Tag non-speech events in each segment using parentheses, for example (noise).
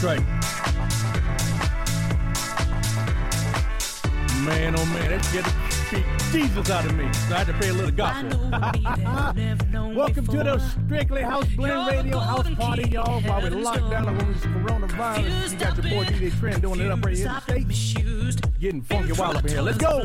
strike. Man, oh man, that scared the Jesus out of me. So I had to play a little gospel. Welcome to the Strictly House Blend Radio House Party, y'all. While we locked down on this coronavirus, you got your boy DJ Trend doing it up right here in the States. Getting funky wild up in here. Let's go.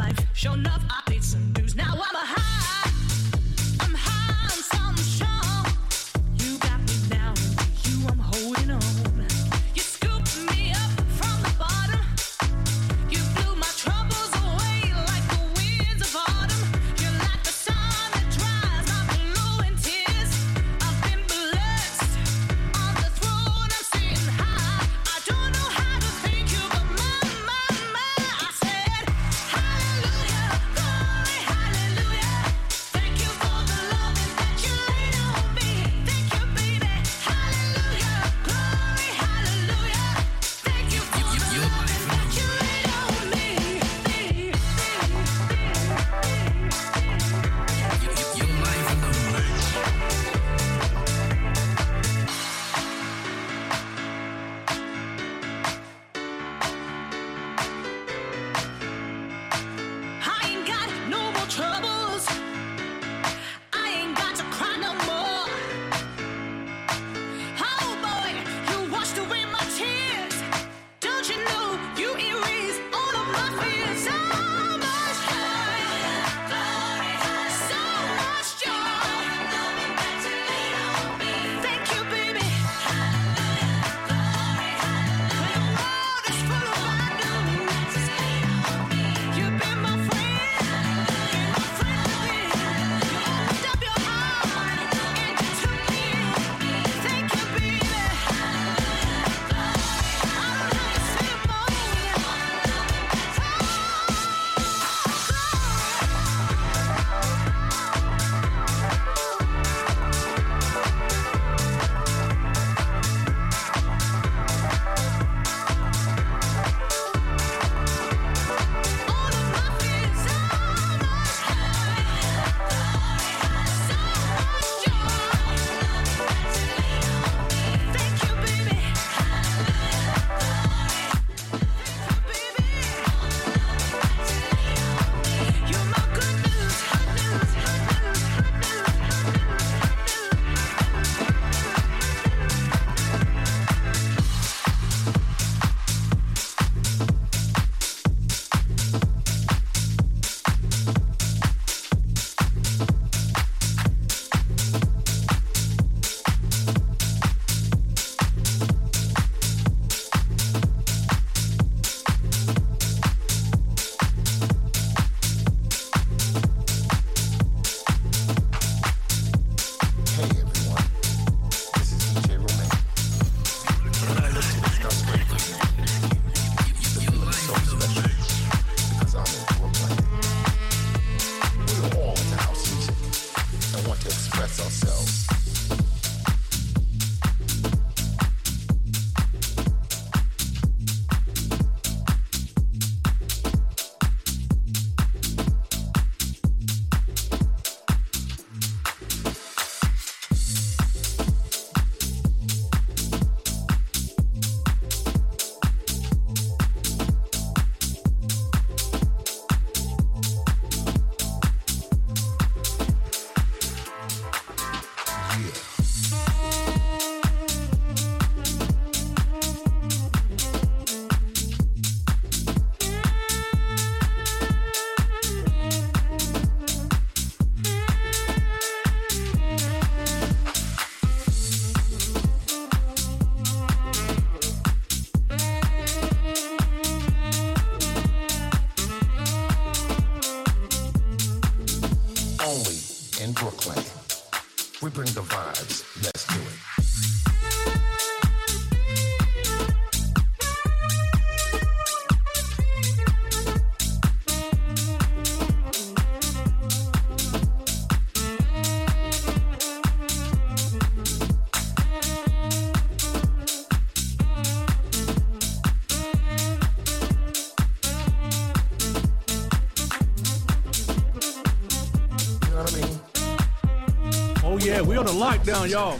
down, y'all.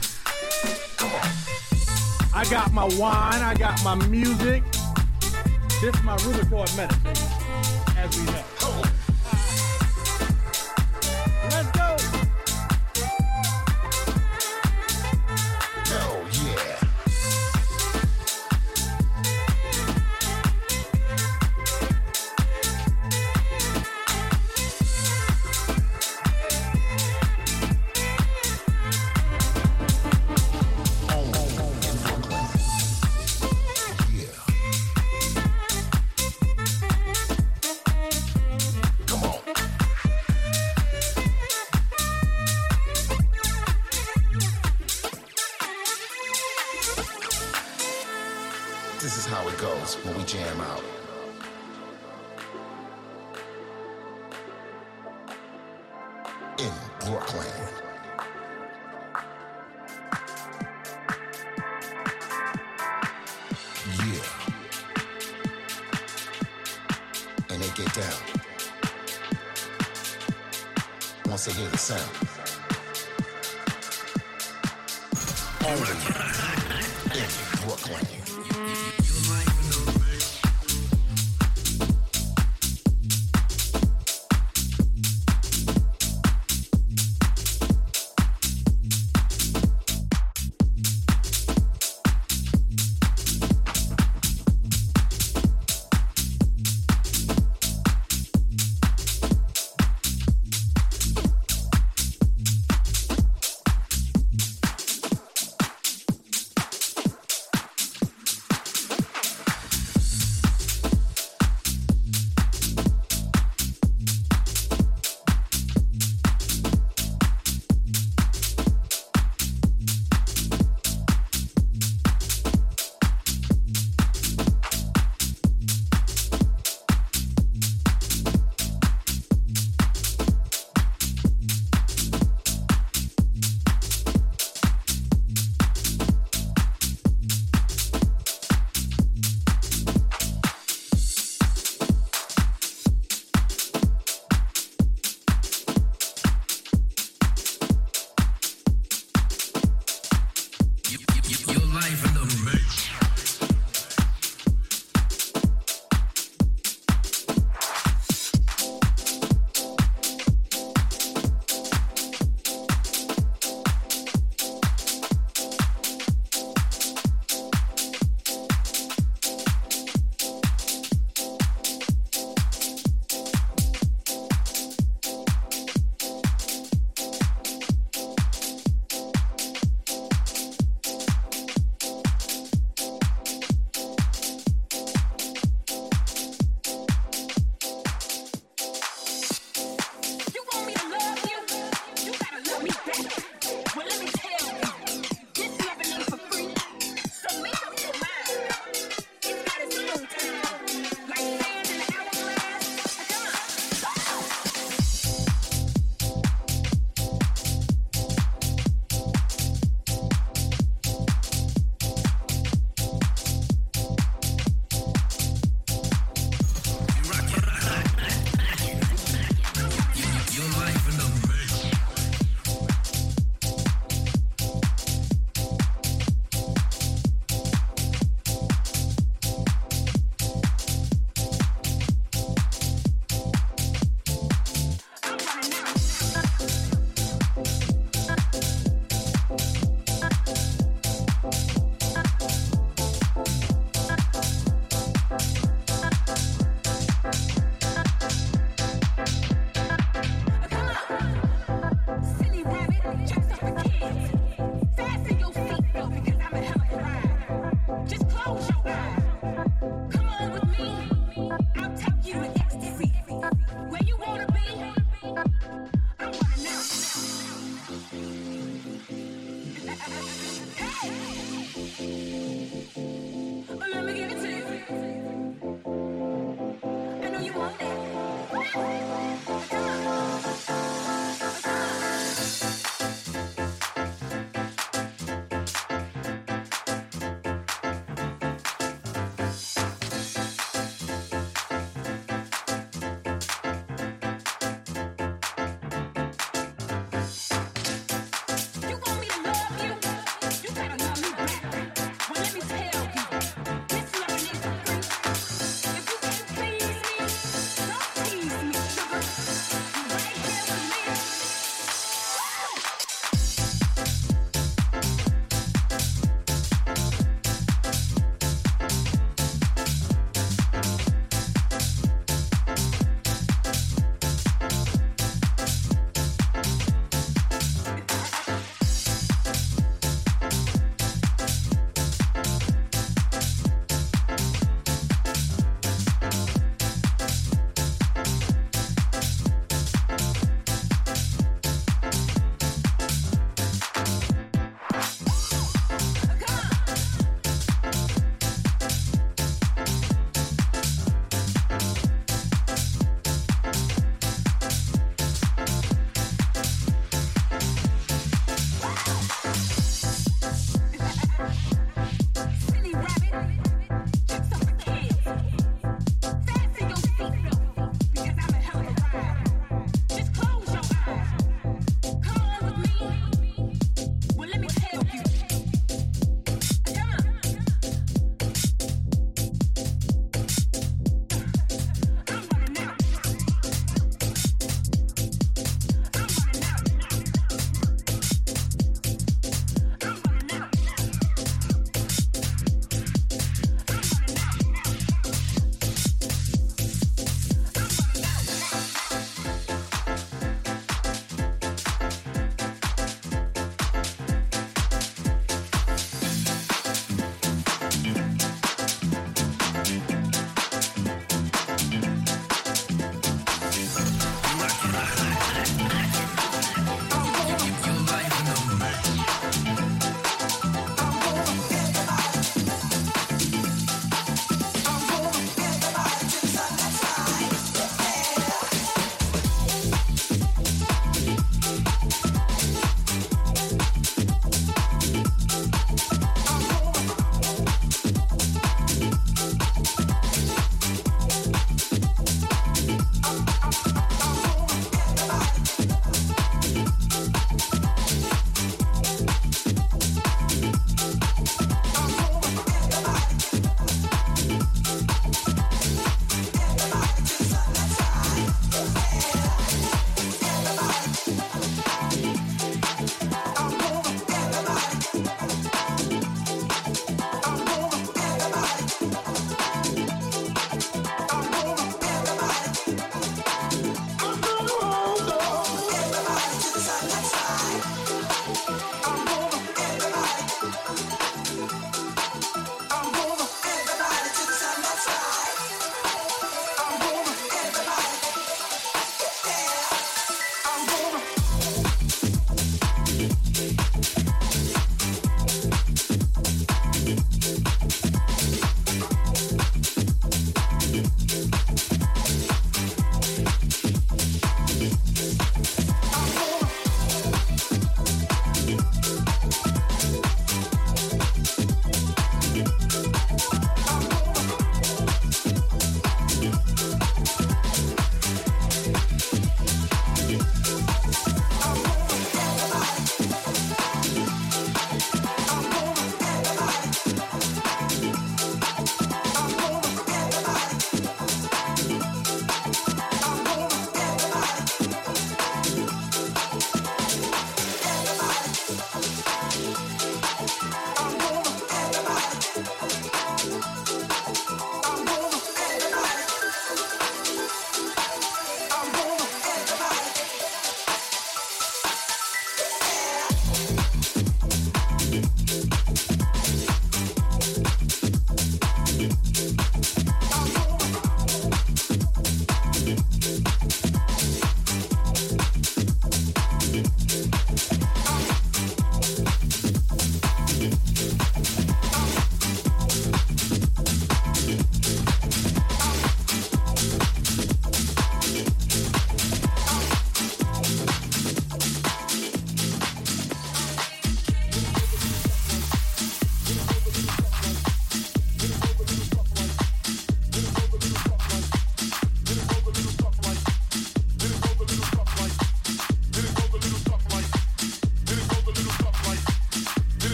I got my wine, I got my music. This is my Rubicon medicine. awesome.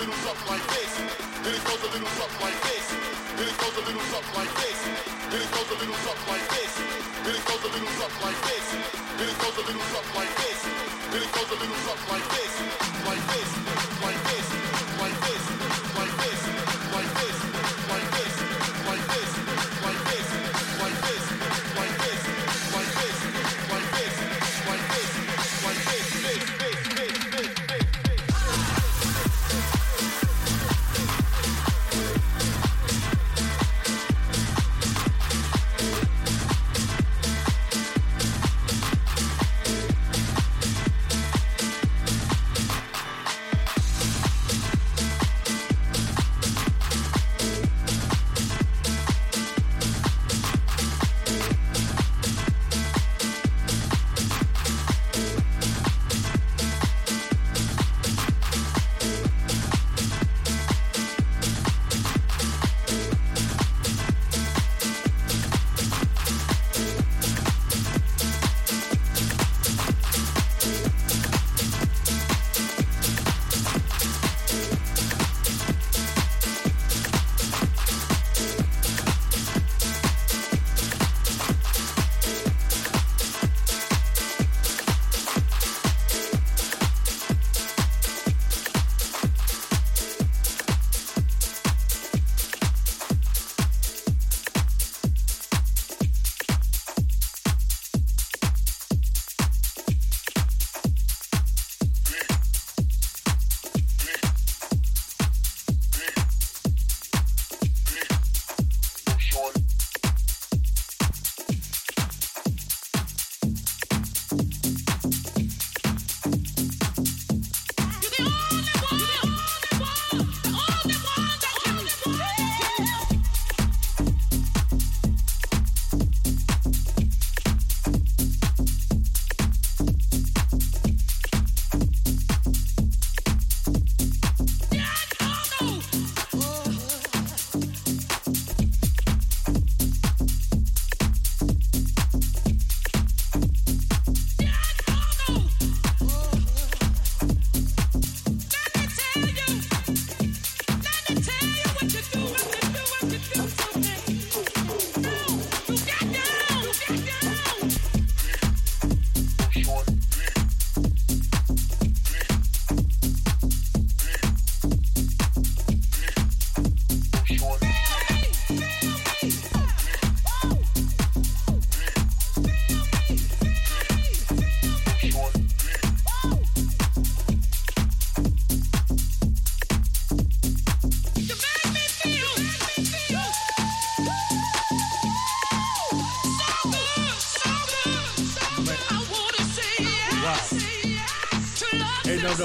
Little something like this. Then it a little something like this. Then it a little something like this. Then it a little something like this. Then it a little something like this. Then it goes a little something like this. Then it goes a little something. Like this. Like this.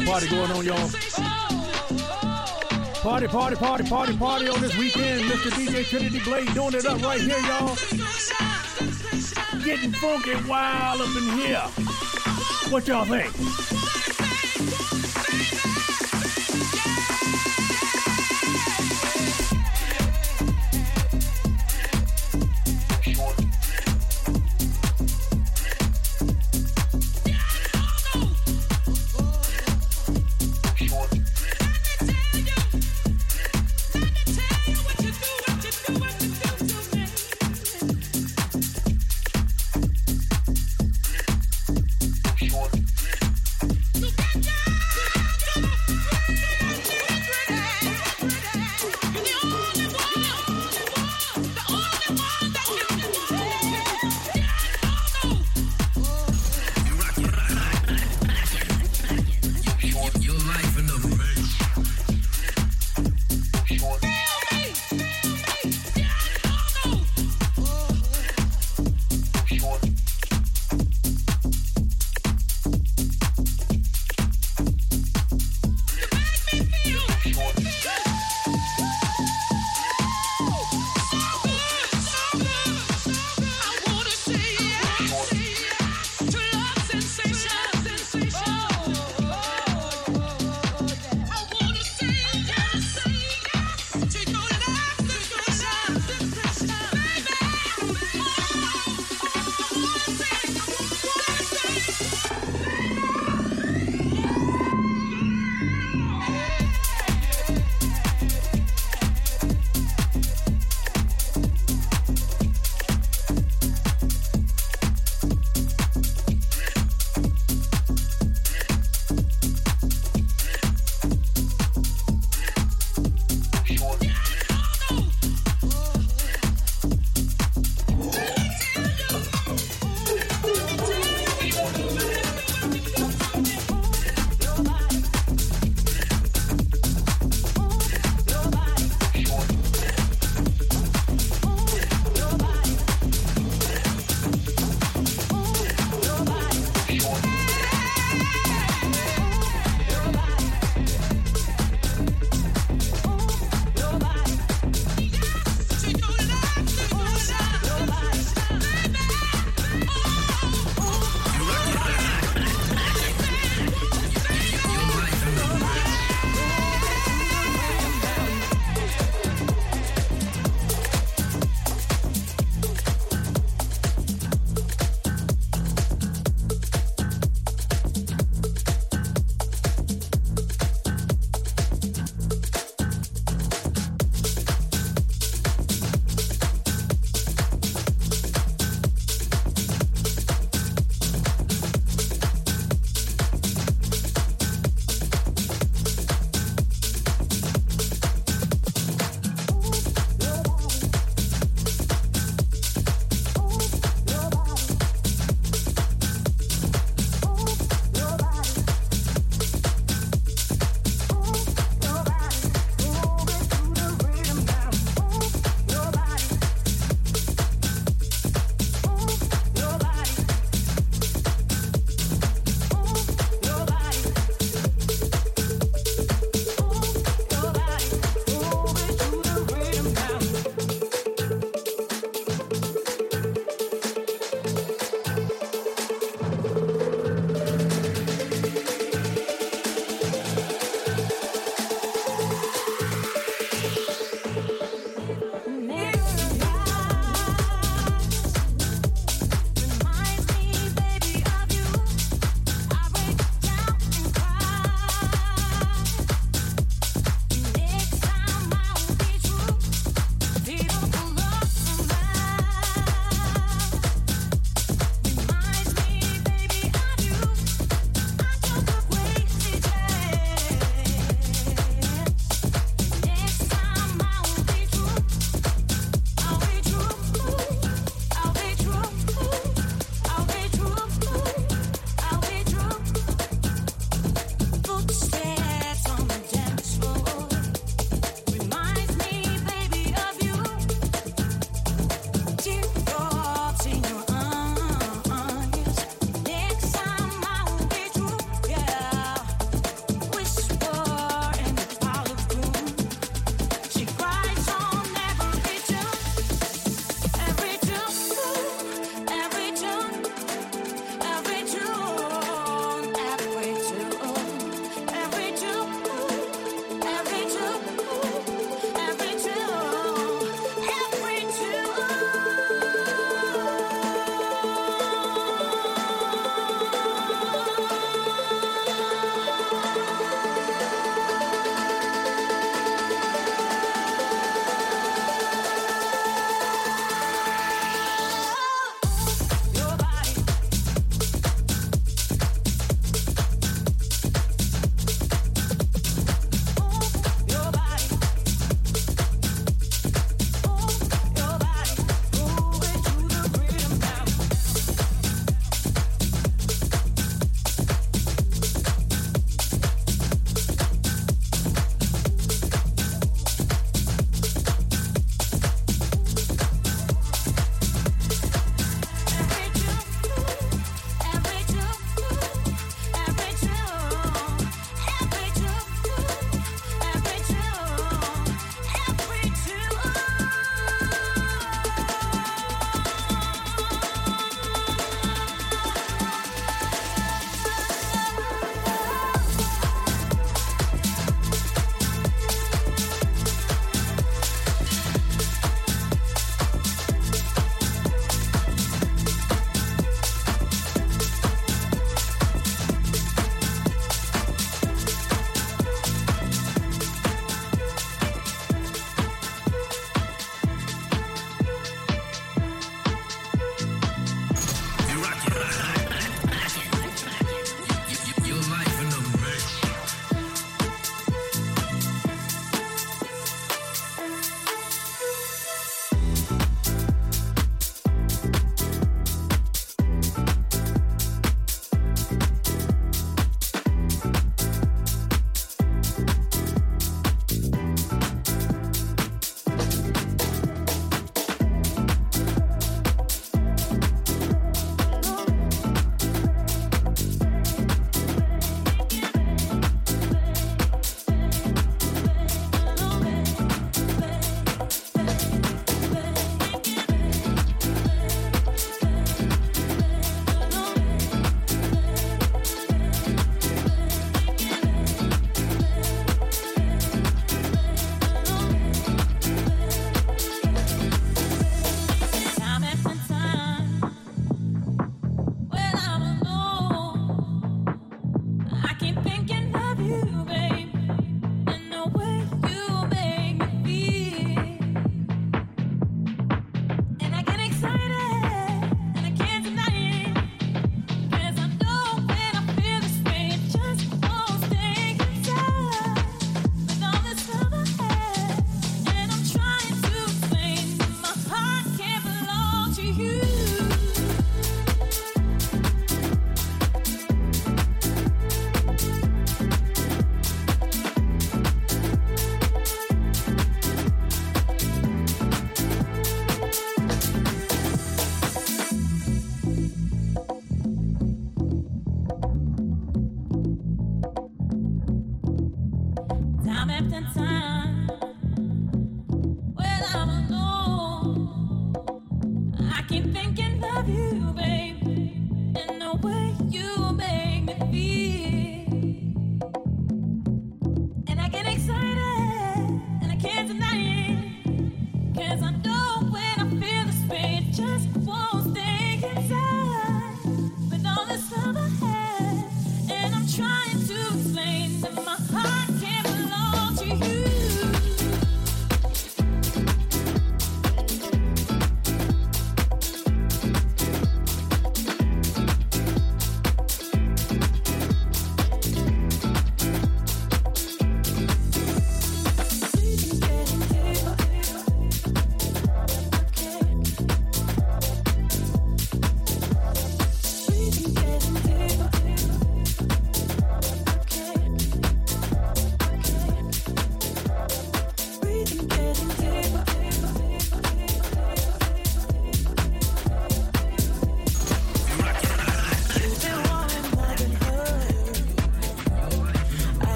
Party going on, y'all. Party, party, party, party, party on this weekend. Mr. DJ Trinity Blade doing it up right here, y'all. Getting funky wild up in here. What y'all think?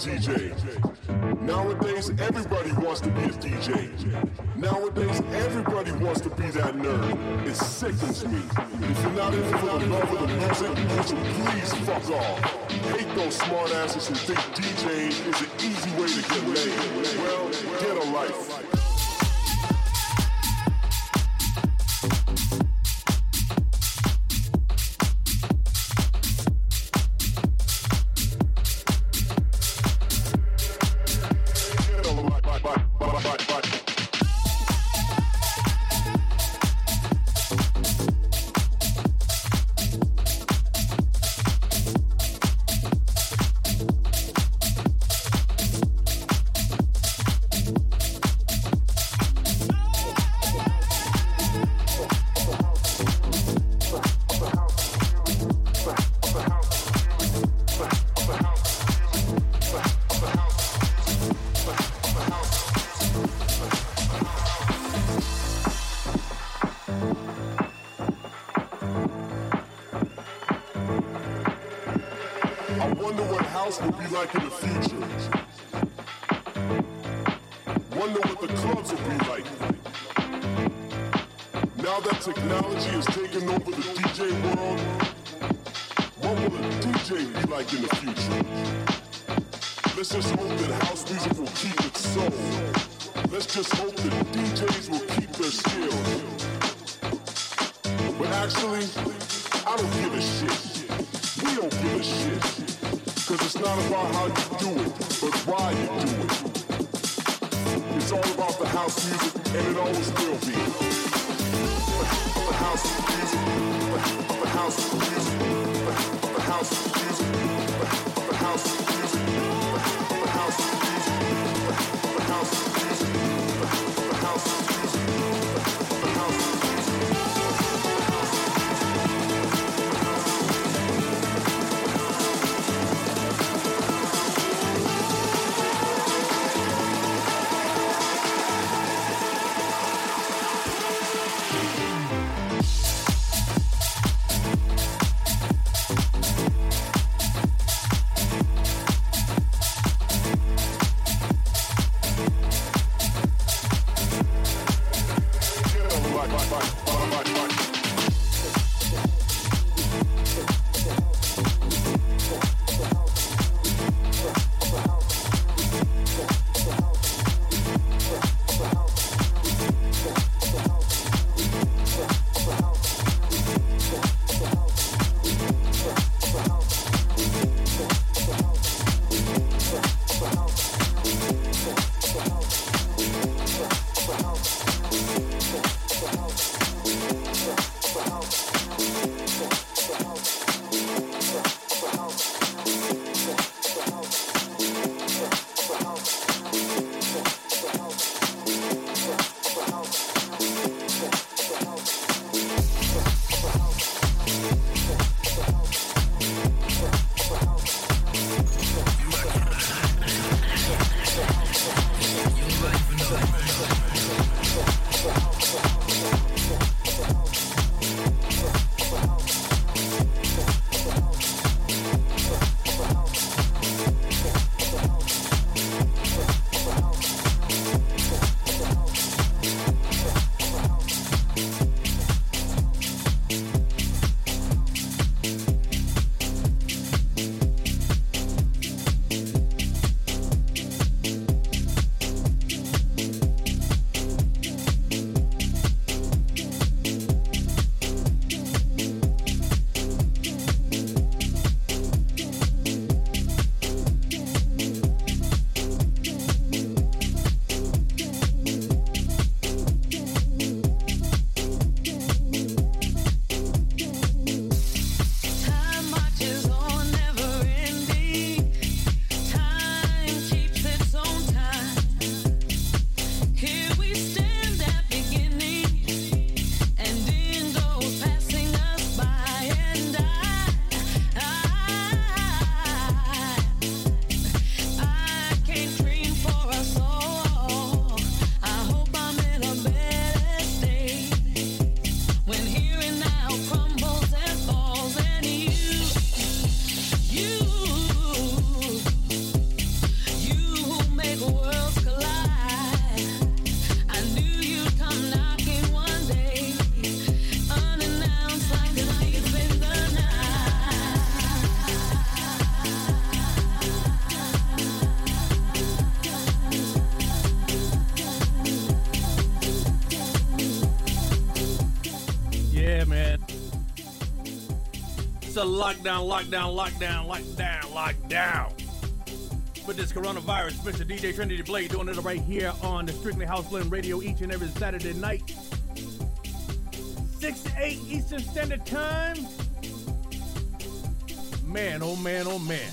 DJ. Nowadays, everybody wants to be a DJ. Nowadays, everybody wants to be that nerd. It sickens me. If you're not in for the love of the music, would you please fuck off? Hate those smartasses who think DJing is an easy way to get laid. lockdown, lockdown, lockdown, lockdown, lockdown. With this coronavirus, Mr. DJ Trinity Blade doing it right here on the Strictly House Blend Radio each and every Saturday night. 6 to 8 Eastern Standard Time. Man, oh man, oh man.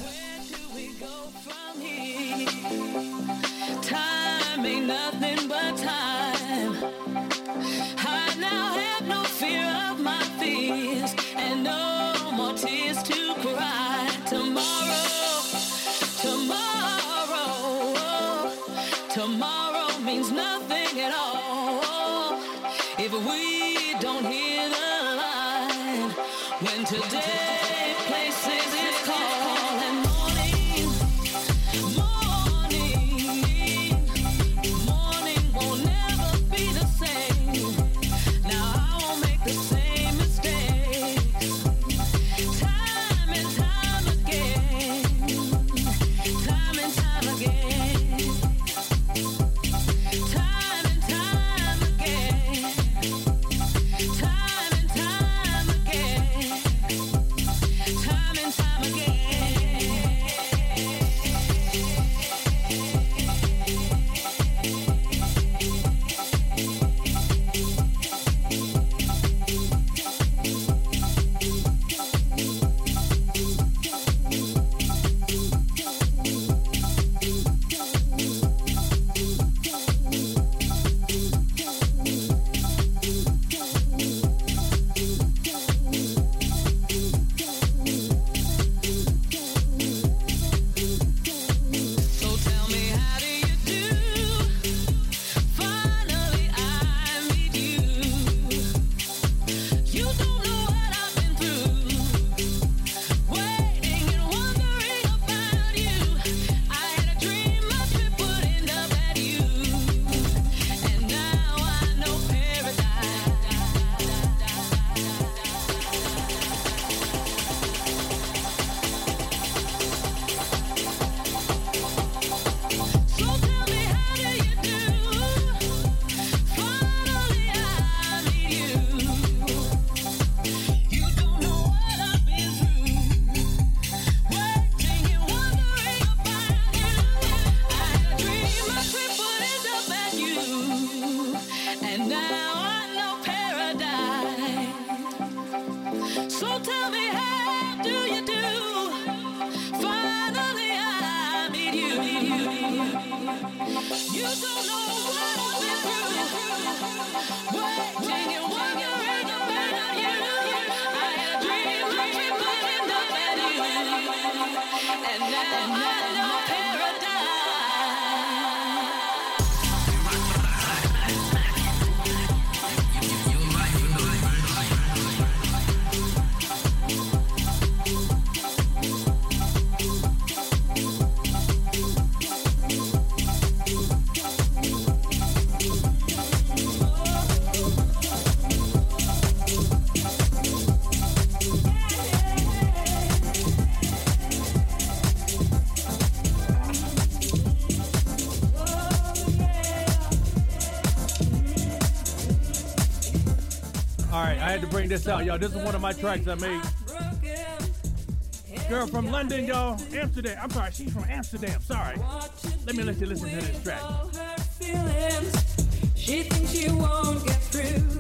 This out, y'all. This is one of my tracks I made. Girl from London, y'all. Amsterdam. I'm sorry, she's from Amsterdam. Sorry. Let me let you listen to this track. She thinks she won't get through.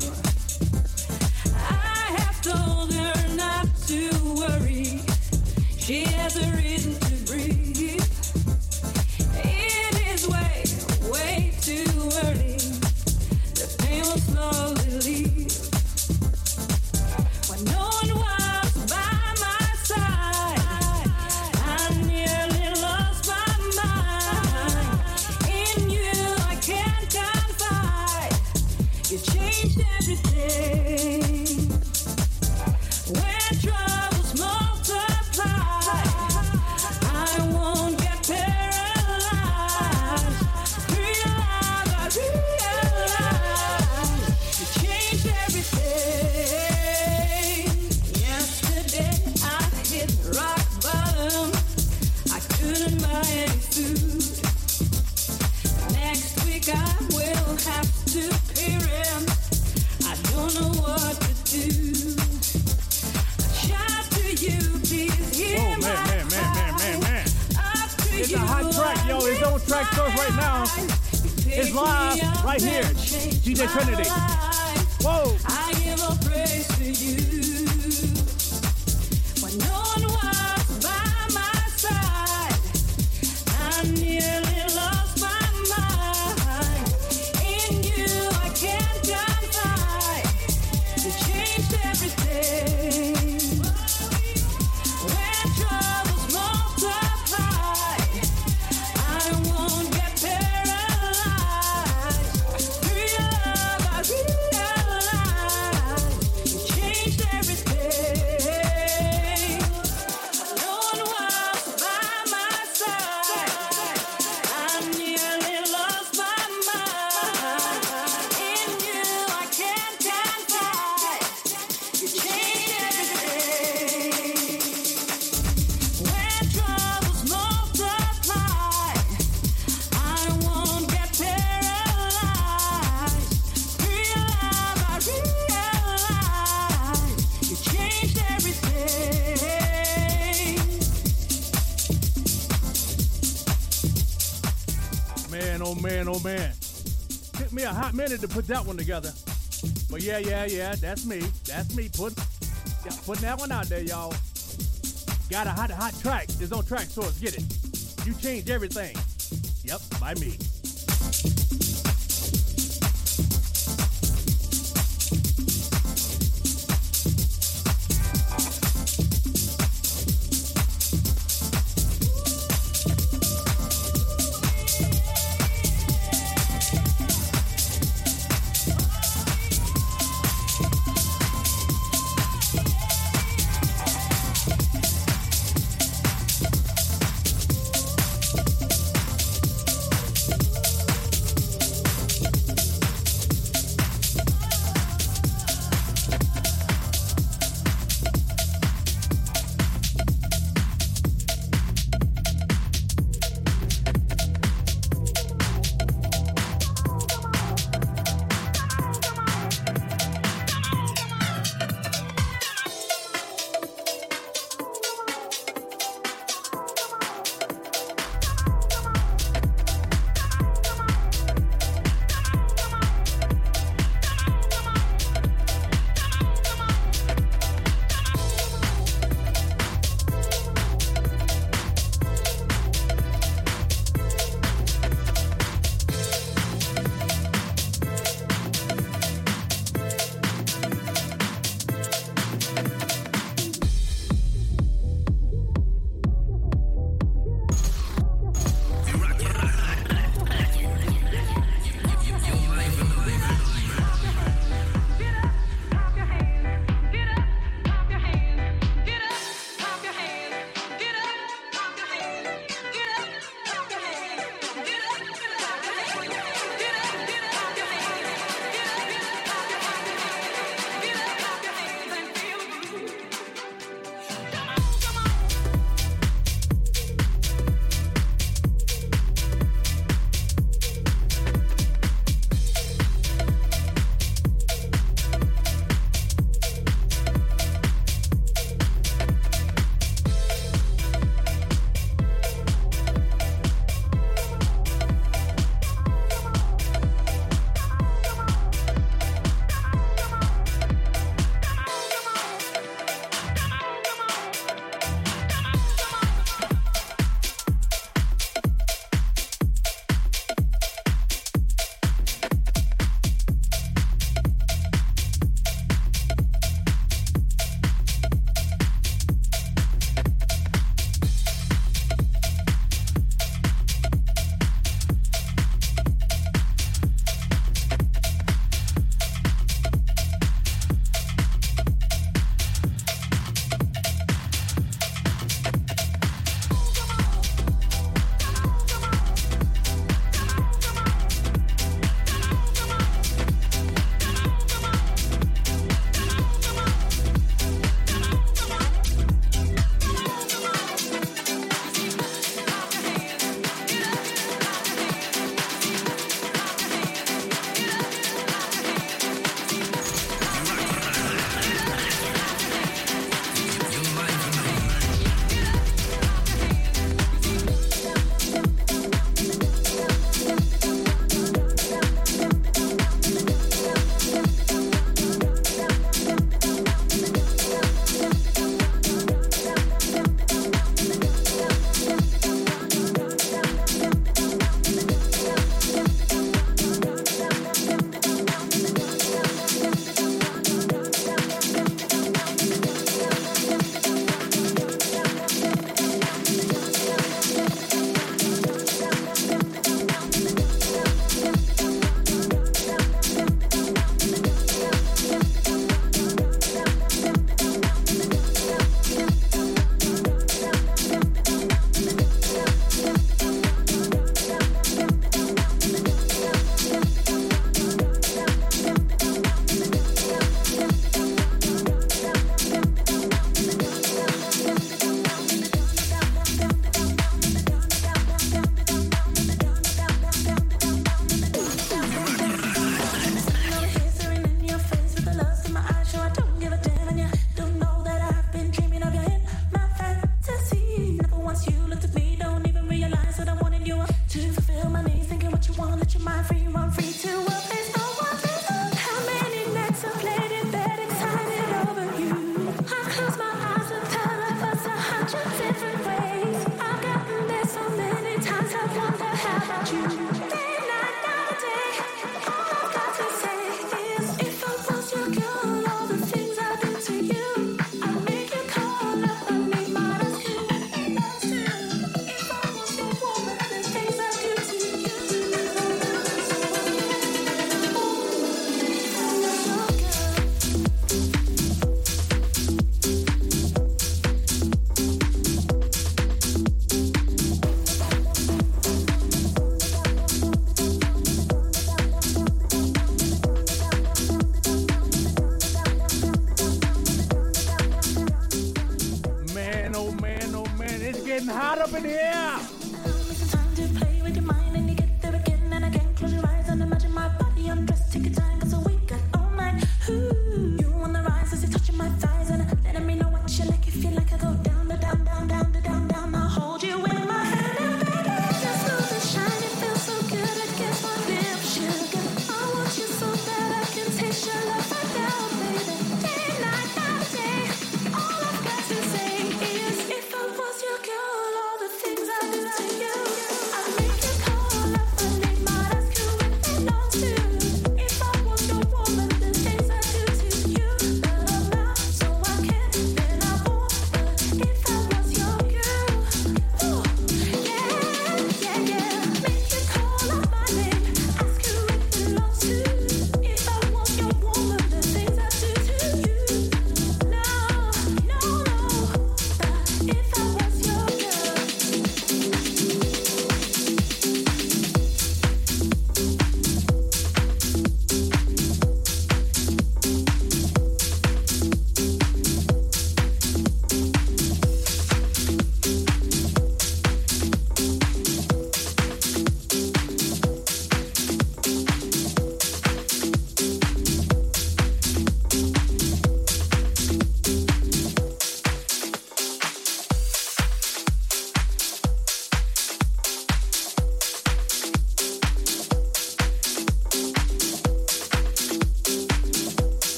Put that one together. But yeah, yeah, yeah, that's me. That's me. Put, yeah, putting that one out there, y'all. Got a hot, hot track. It's on Traxsource. Get it. You changed everything. Yep, by me.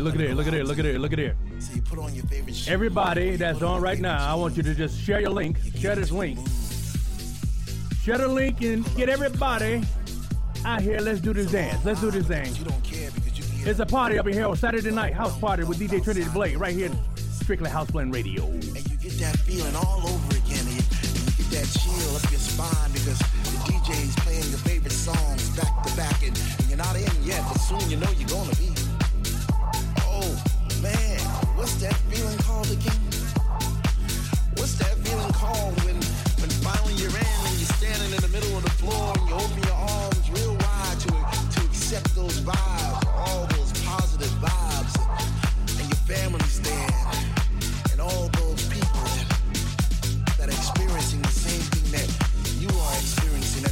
Look at here, look at it, look at it, look at it. So you put on your favorite. Everybody that's on right now, I want you to just share your link. Share this link. Share the link and get everybody out here. Let's do this dance. Let's do this thing. You don't care because you can It's a party up in here on Saturday night house party with DJ Trinity Blade right here, Strictly House Blend Radio. and you get that feeling all over again. And you, get that chill up your spine because DJs playing your favorite songs back to back, and, and you're not in yet, but soon you know you're gonna be. Oh man, what's that feeling called again? What's that feeling called when, when finally you're in and you're standing in the middle of the floor and you open your arms real wide to to accept those vibes, all those positive vibes, and, and your family's there.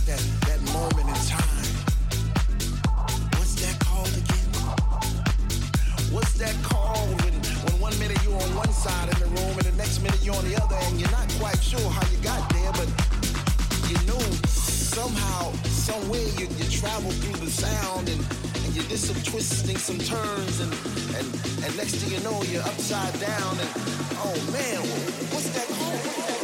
that, moment in time. What's that called again? What's that called when, when one minute you're on one side the room and the next minute you're on the other and you're not quite sure how you got there, but you knew somehow, you, traveled through the sound and, you did some some turns, and, and, and next thing you know, you're upside down and oh man, what's that called?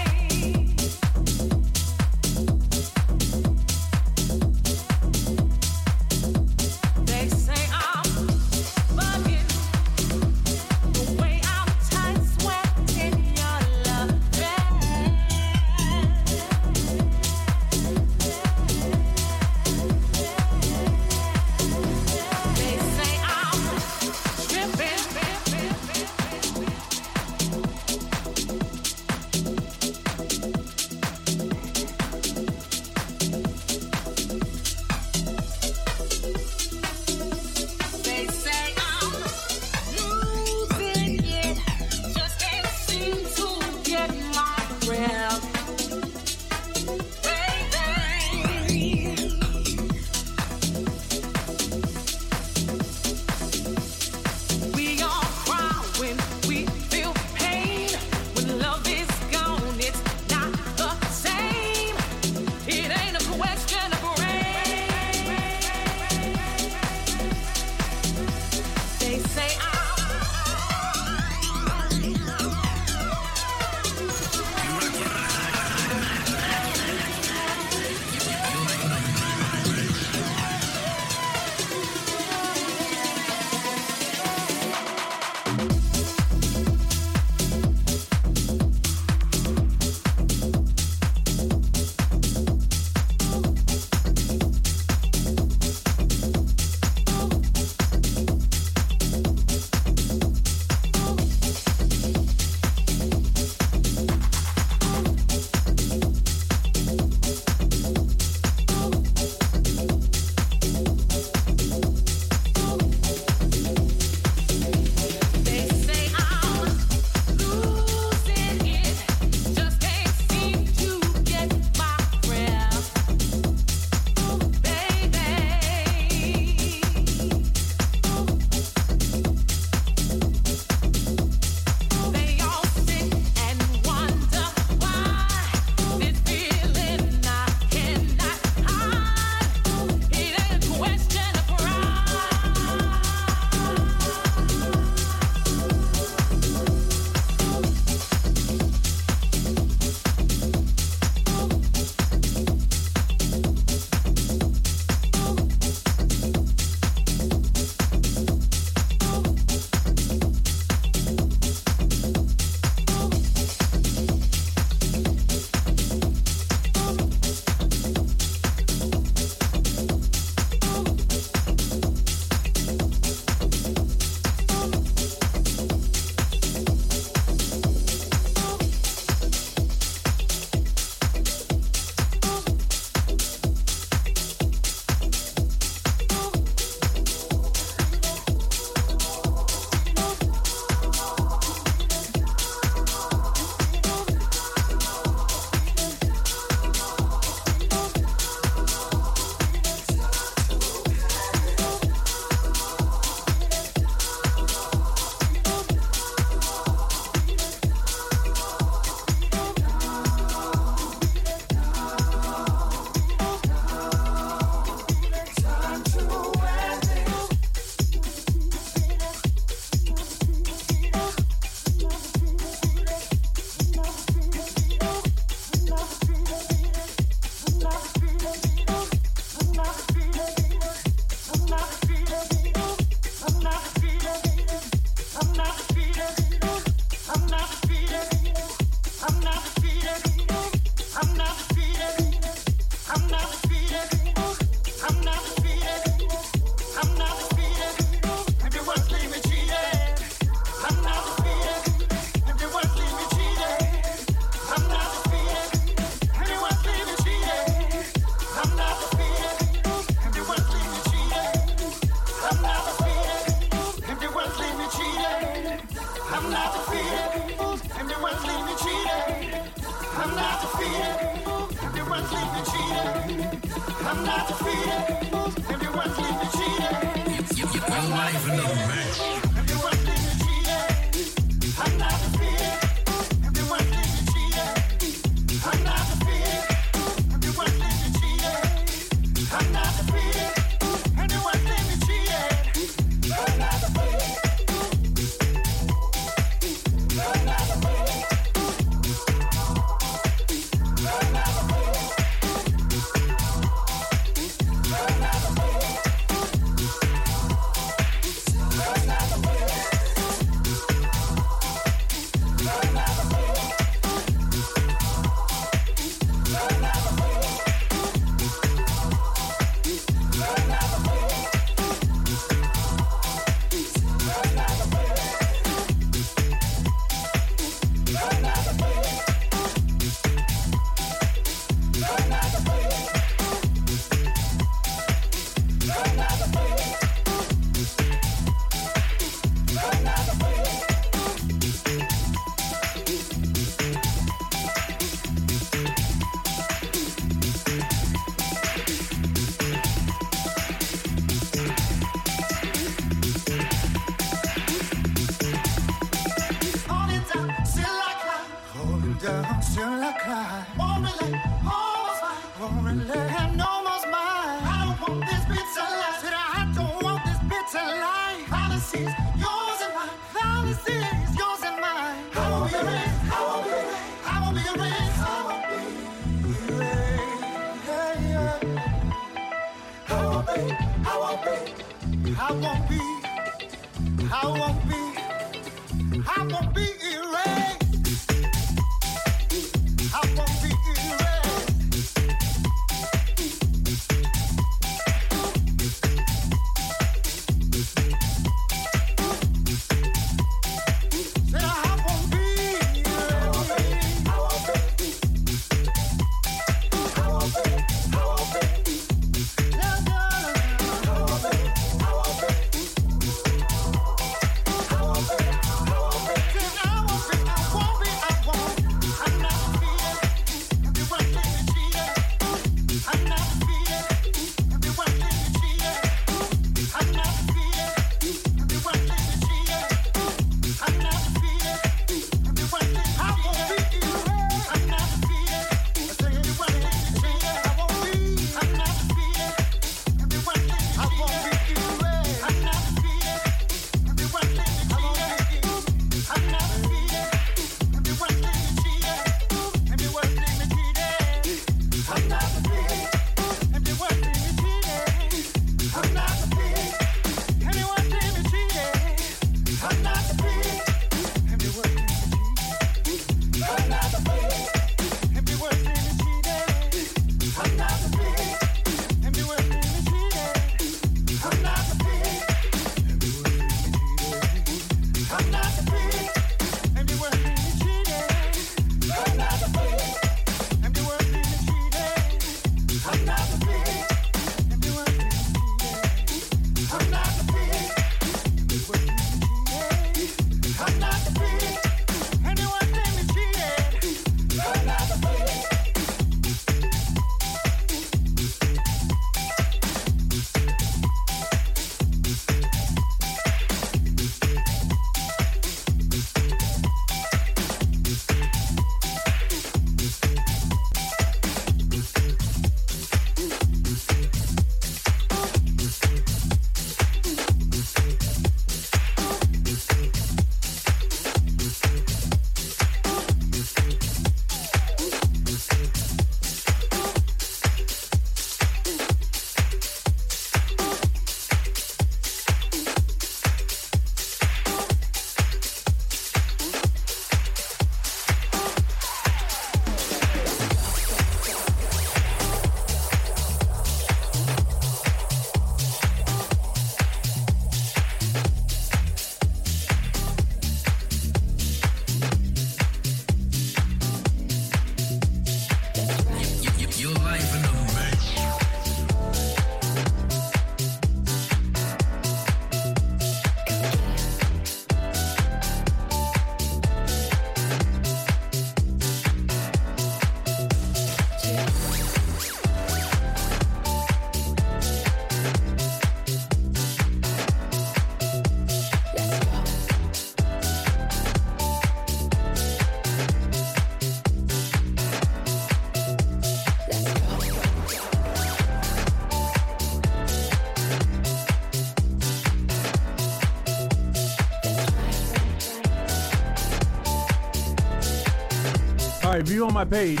You're on my page,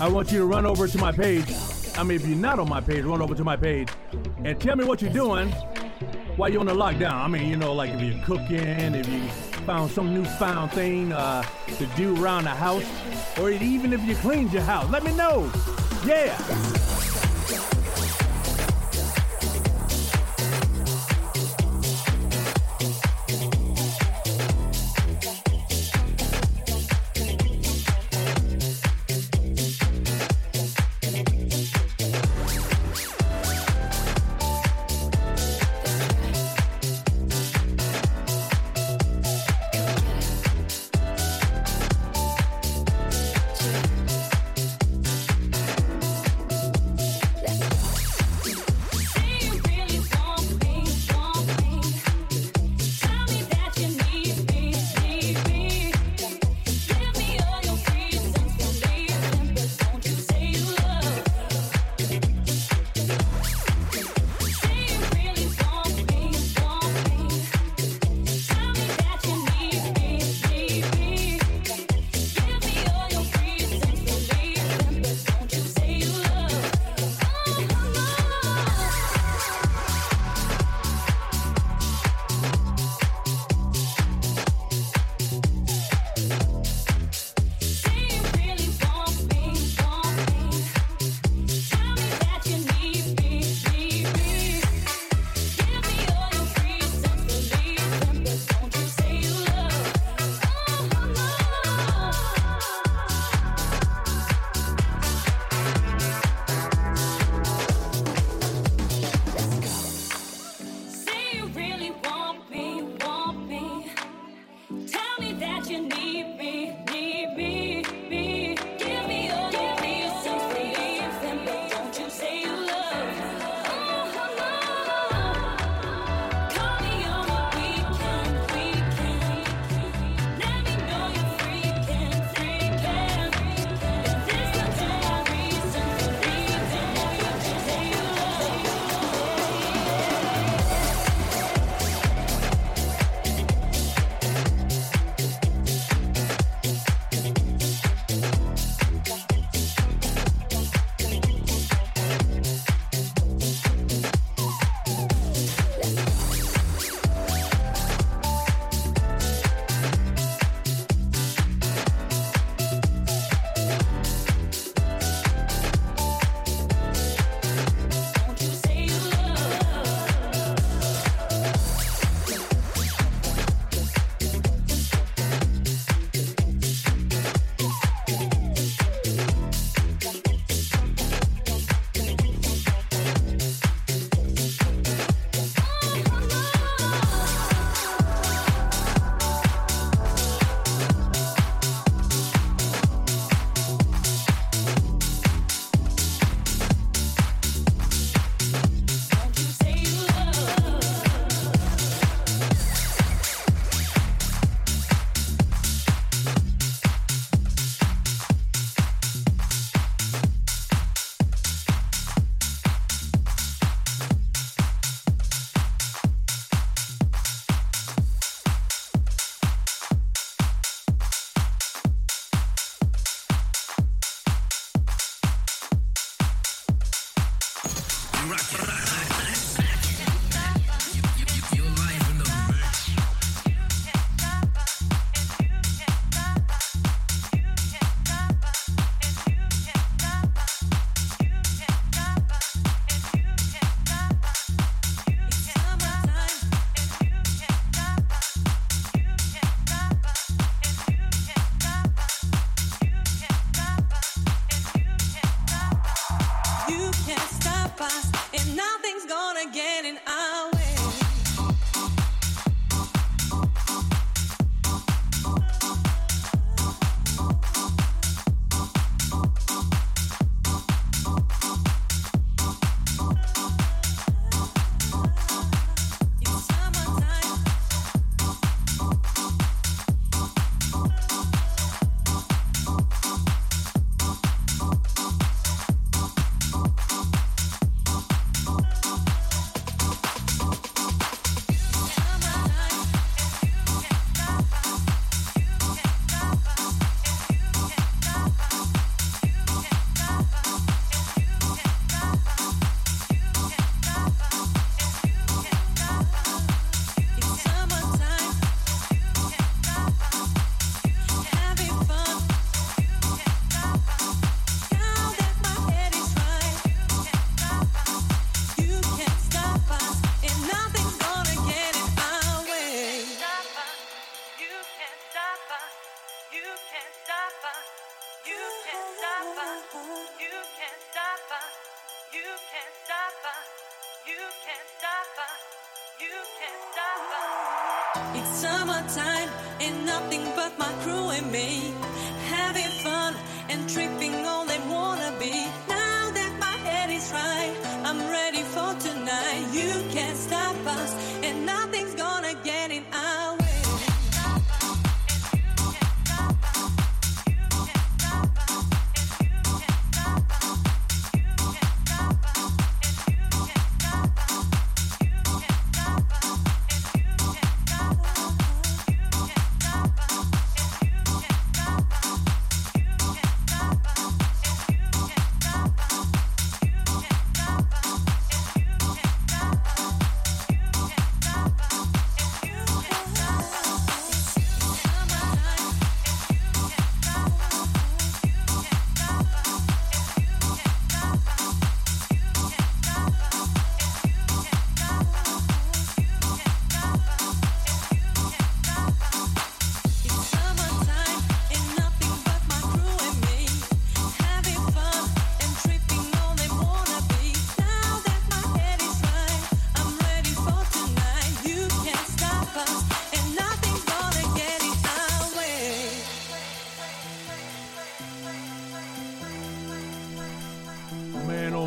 I want you to run over to my page. I mean, if you're not on my page, run over to my page and tell me what you're doing while you're on the lockdown. I mean, you know, like if you're cooking, if you found some newfound thing uh, to do around the house, or even if you cleaned your house. Let me know. Yeah.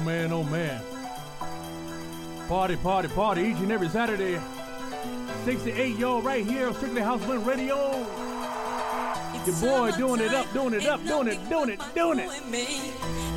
man, oh man. Party, party, party each and every Saturday. 68, y'all, right here on Strictly House Radio. Your boy doing it up, doing it up, doing it, doing it, doing it.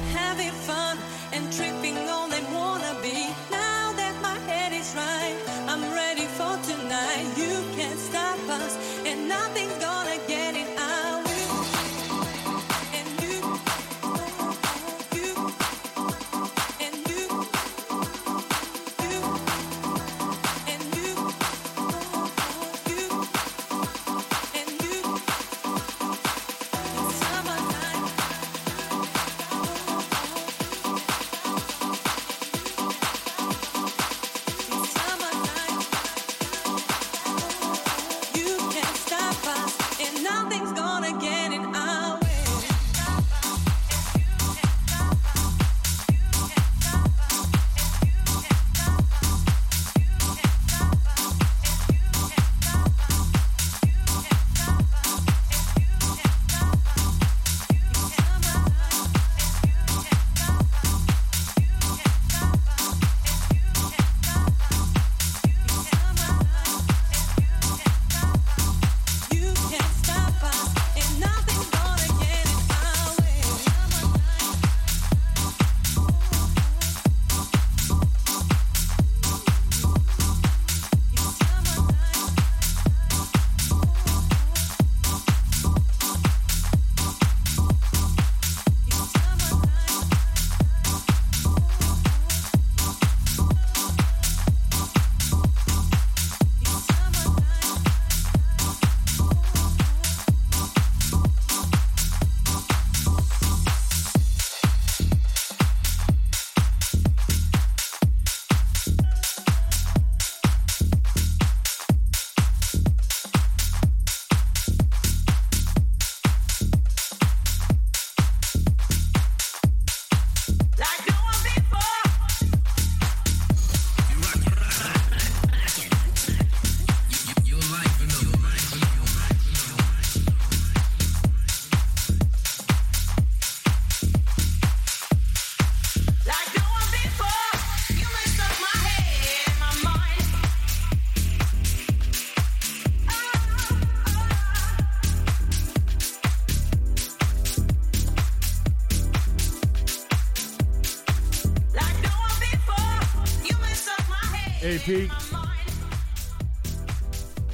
Pete.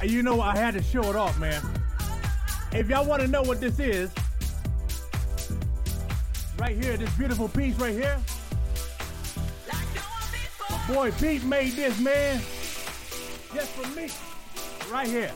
You know, I had to show it off, man. If y'all want to know what this is, right here, this beautiful piece right here. Boy Pete made this, man, just for me, right here.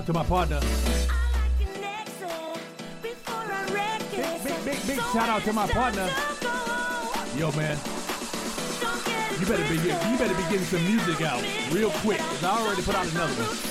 Out to my partner. I like an exit before I wreck it. Big, big, big shout out to my partner. Yo, man, Don't get it you better be you better be getting some music out real quick. Cause I already put out another one.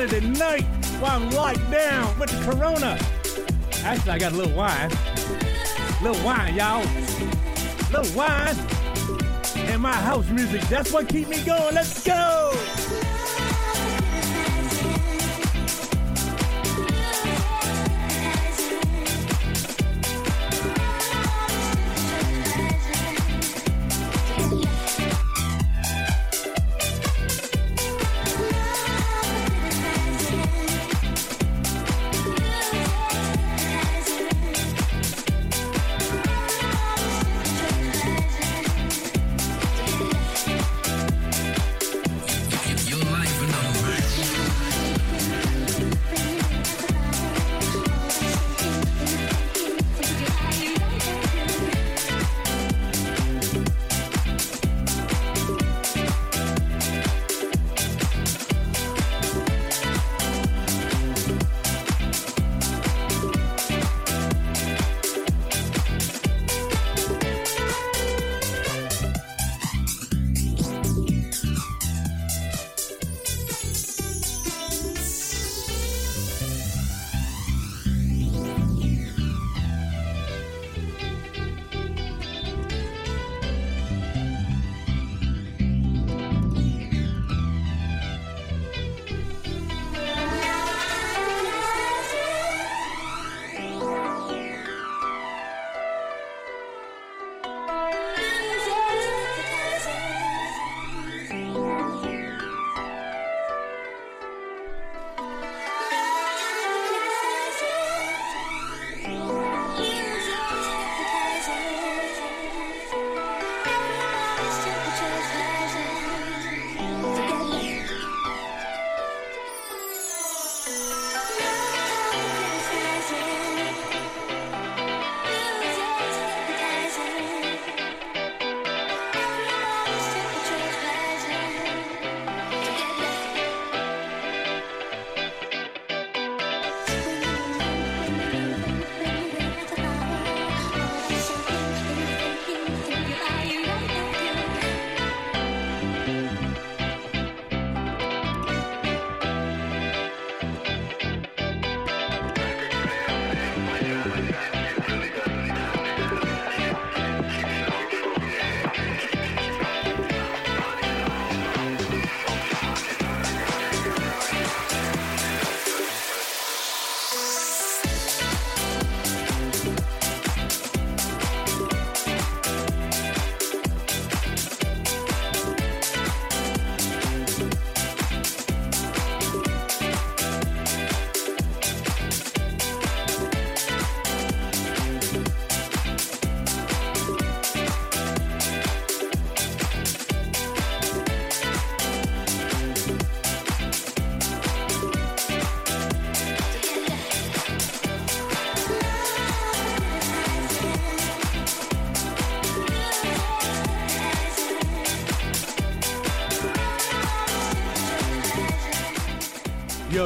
Saturday night while I'm locked down with the Corona. Actually, I got a little wine. Little wine, y'all. Little wine. And my house music. That's what keep me going. Let's go.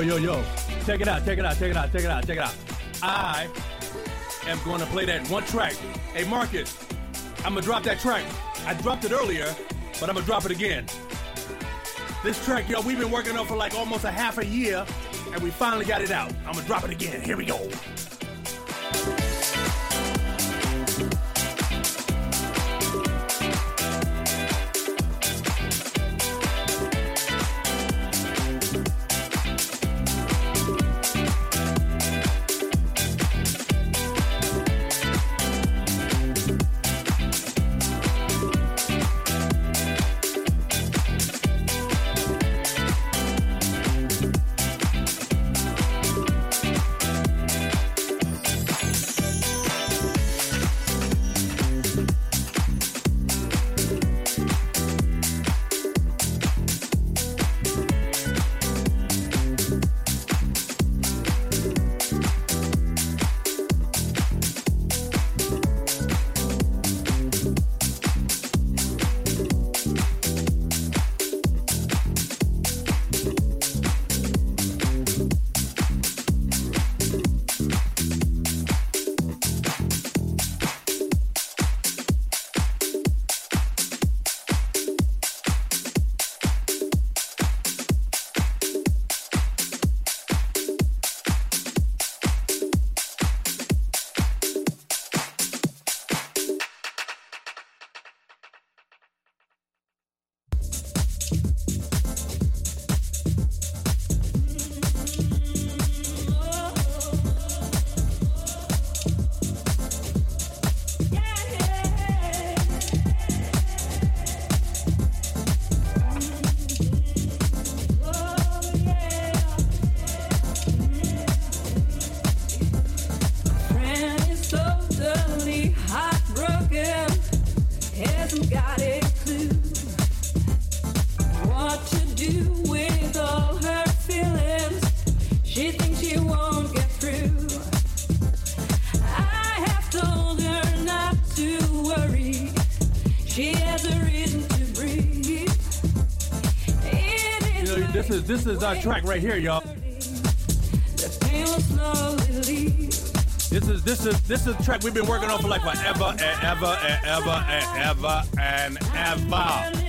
Yo, yo. Check it out, check it out, check it out, check it out, check it out. I am going to play that one track. Hey, Marcus, I'm going to drop that track. I dropped it earlier, but I'm going to drop it again. This track, yo, we've been working on for like almost a half a year, and we finally got it out. I'm going to drop it again. Here we go. This is our track right here, y'all. This is this is this is a track we've been working on for like forever and ever and ever and ever and ever.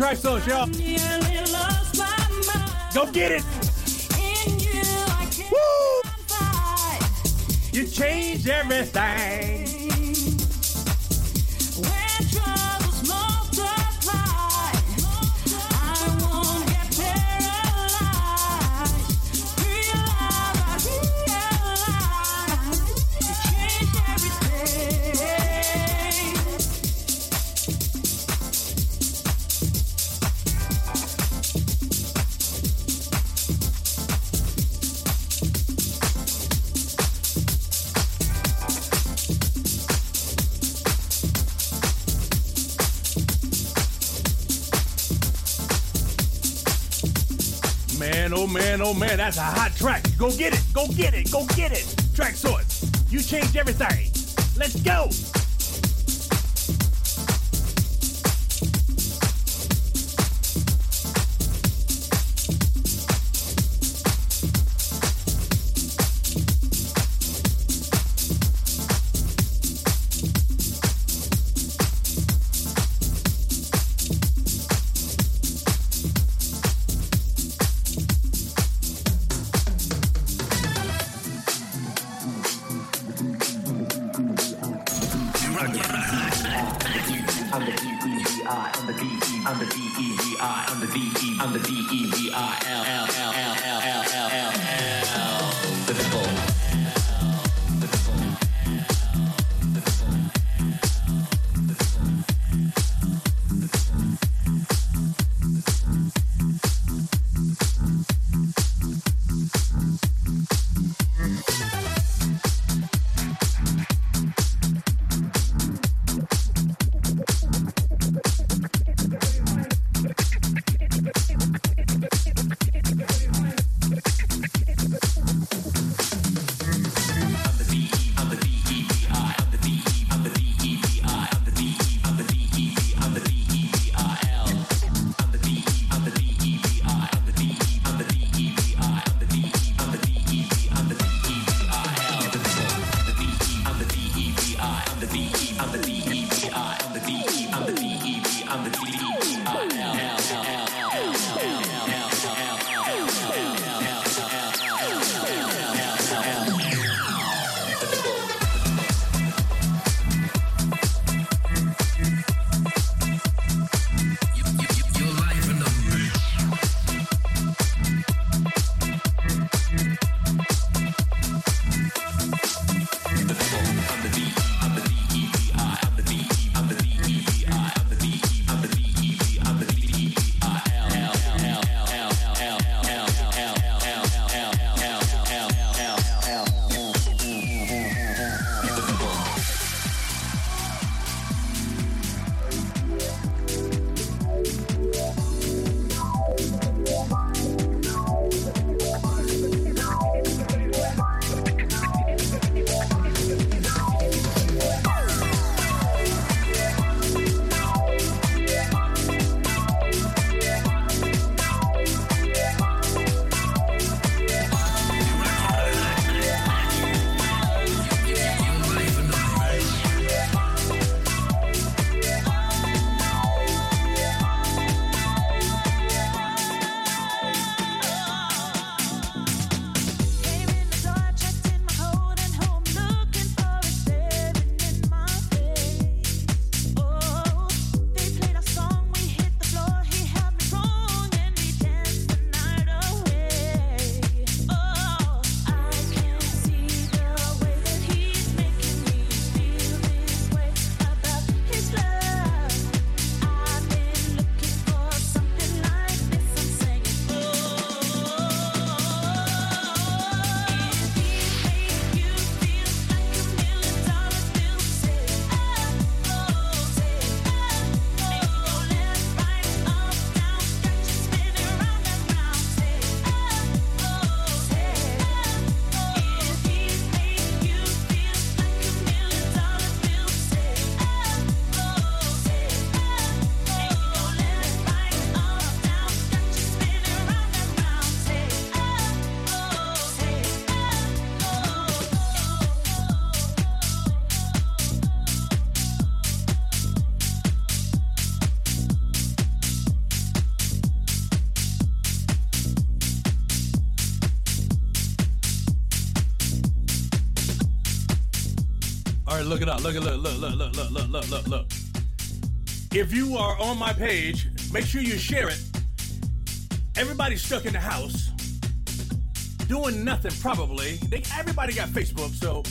Out on y'all. nearly lost my mind. Go get it. Man, man, that's a hot track. Go get it, go get it, go get it. Track source, you changed everything. Let's go. It. Look look look look look look look look look look. If you are on my page, make sure you share it. Everybody's stuck in the house, doing nothing probably. They, everybody got Facebook, so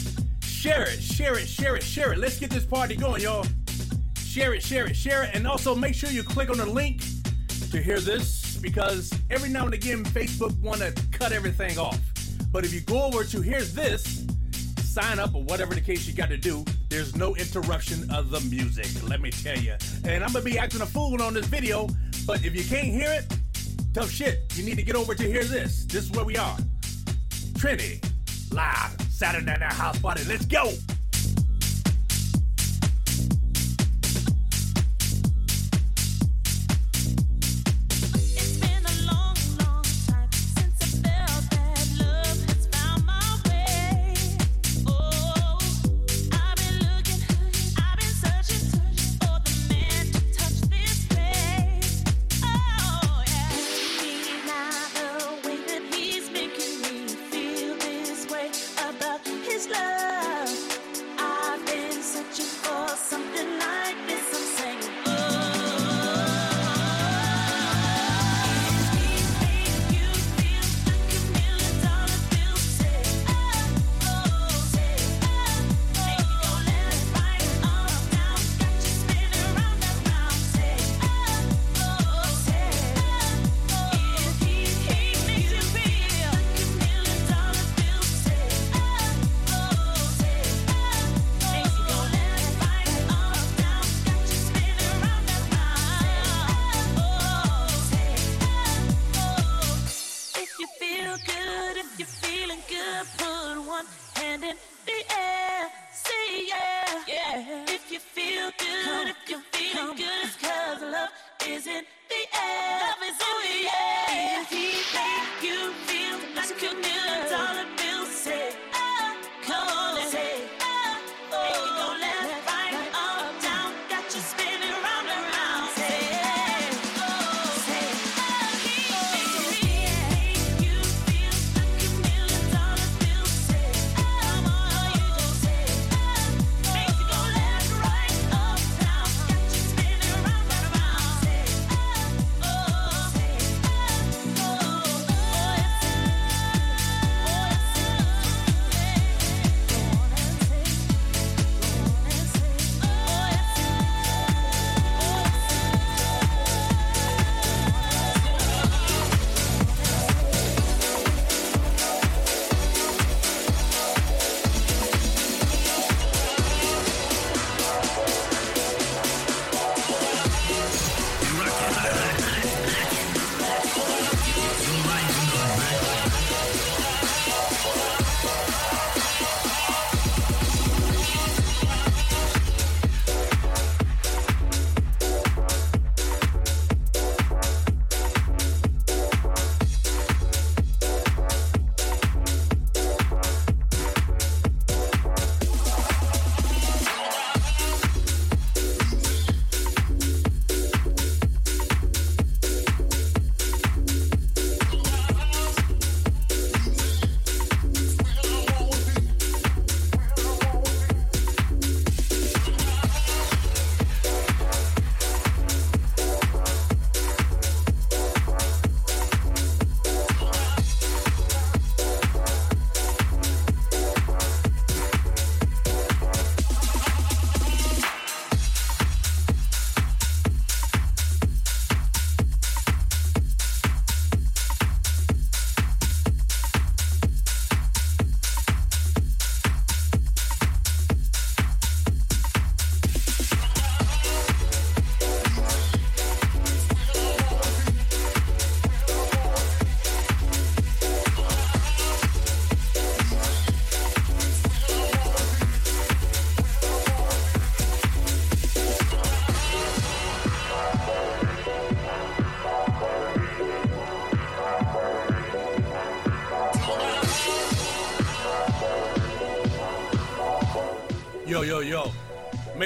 share it, share it, share it, share it. Let's get this party going, y'all. Share it, share it, share it, and also make sure you click on the link to hear this because every now and again Facebook want to cut everything off. But if you go over to here's this, sign up or whatever the case you got to do, there's no interruption of the music. Let me tell you. And I'm gonna be acting a fool on this video, but if you can't hear it, Tough shit. You need to get over to hear this. This is where we are. Trinity, live, Saturday Night House Party. Let's go.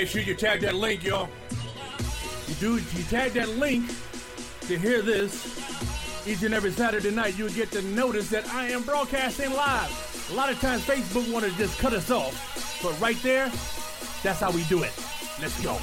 Make sure you tag that link, yo. You do you tag that link to hear this each and every Saturday night, you'll get to notice that I am broadcasting live. A lot of times Facebook want to just cut us off. But right there, that's how we do it. Let's go.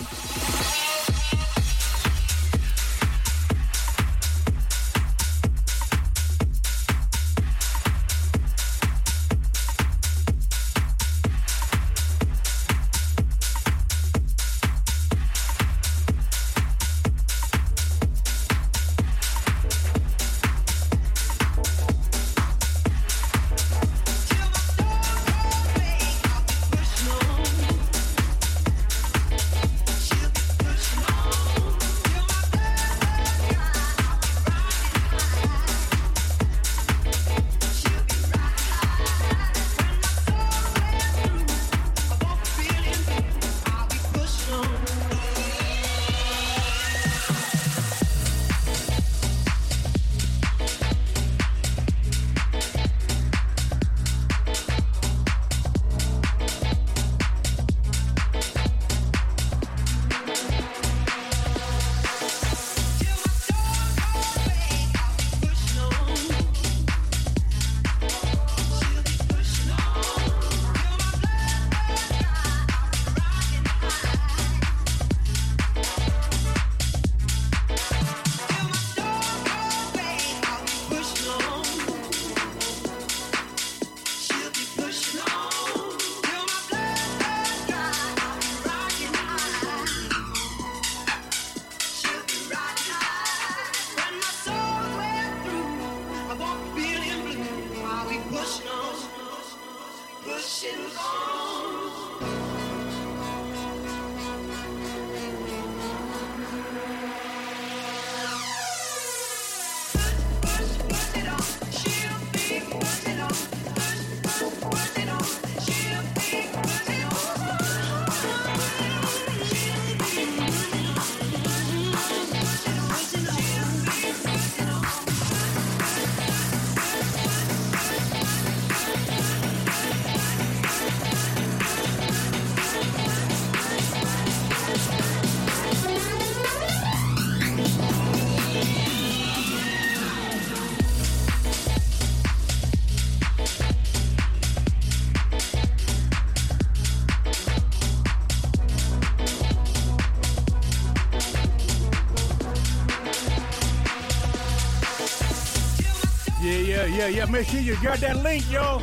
Yeah, yeah. Make sure you grab that link, yo.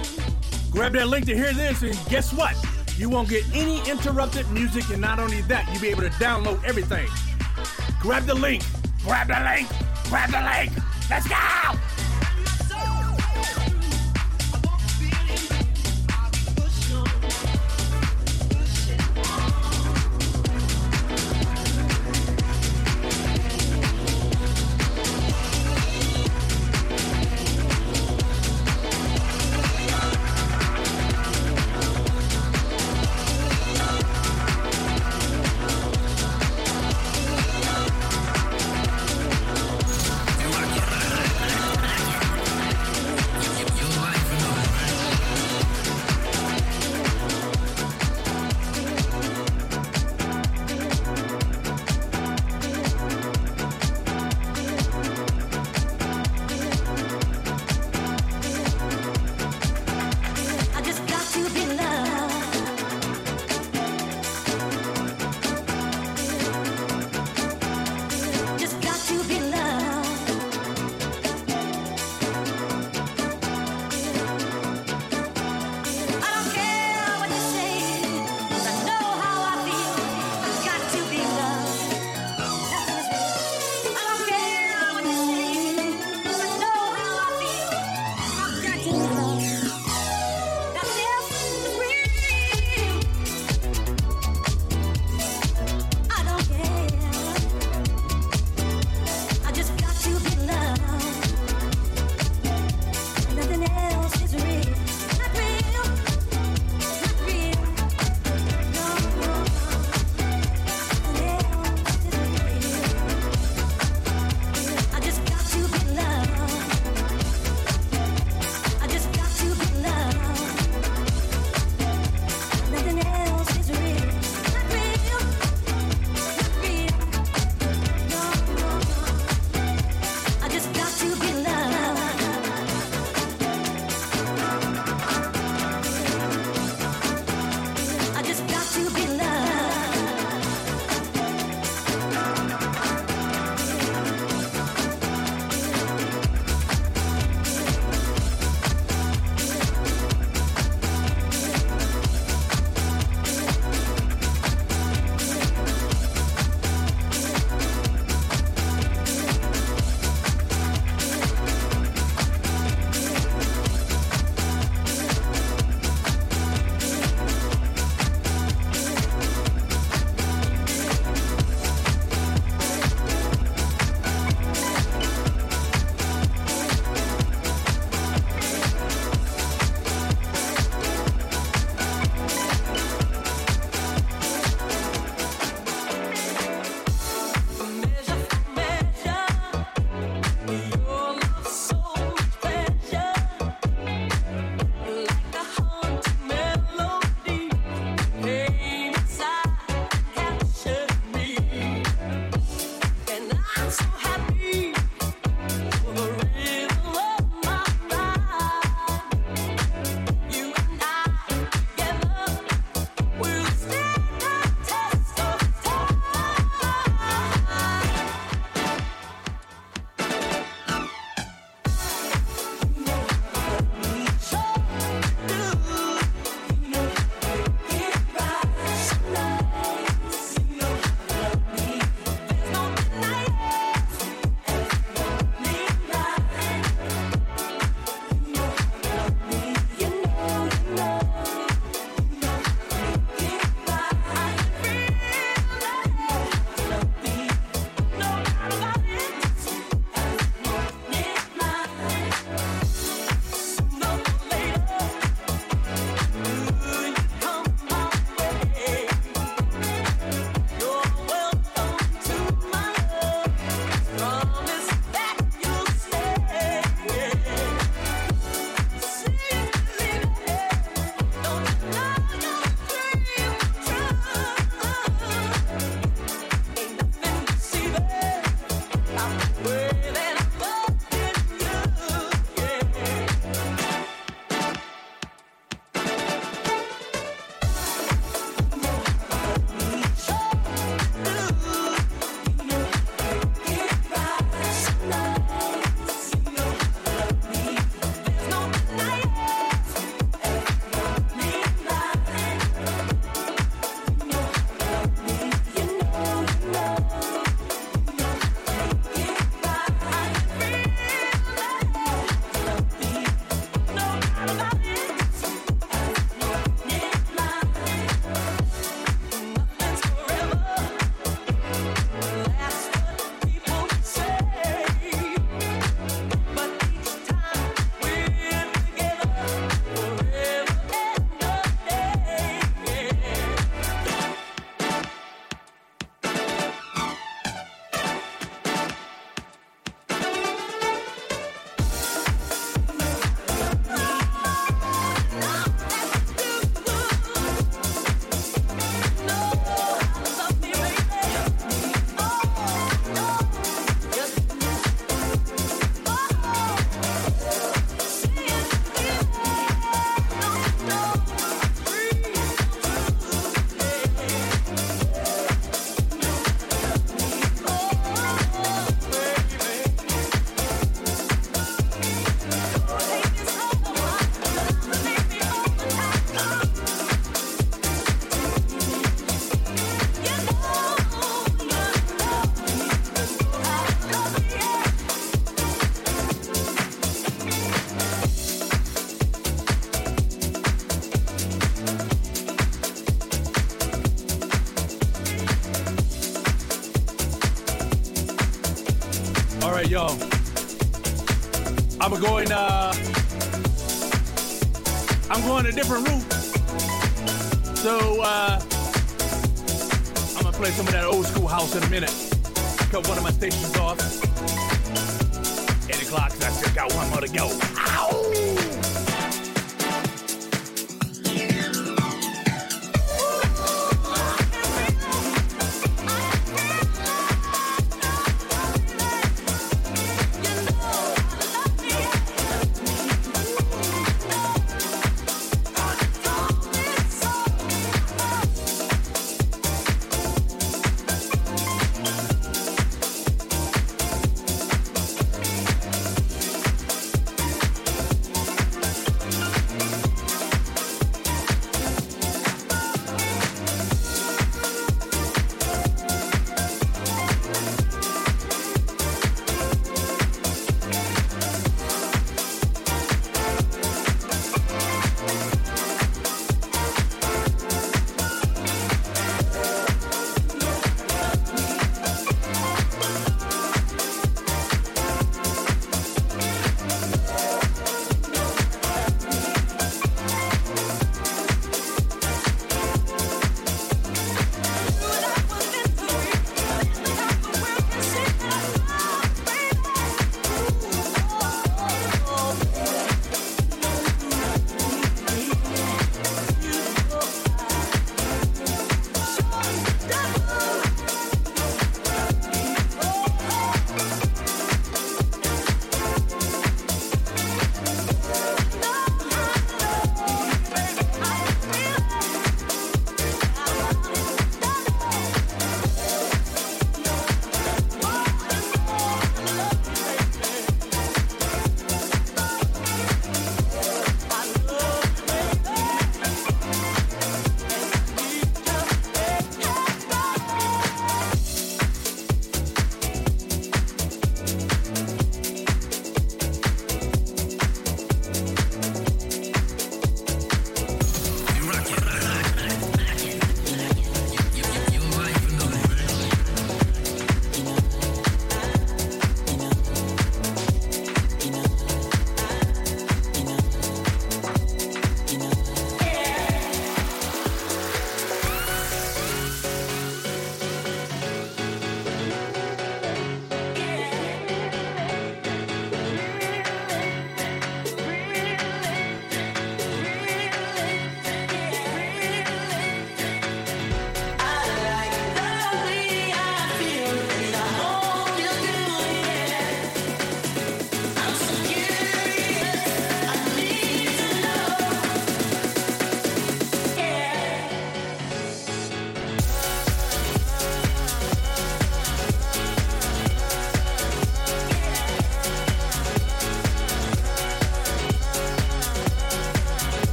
Grab that link to hear this, and guess what? You won't get any interrupted music, and not only that, you'll be able to download everything. Grab the link. Grab the link. Grab the link. Let's go. Different route. So uh, I'm gonna play some of that old school house in a minute. Cut one of my stations off. Eight o'clock. I still got one more to go.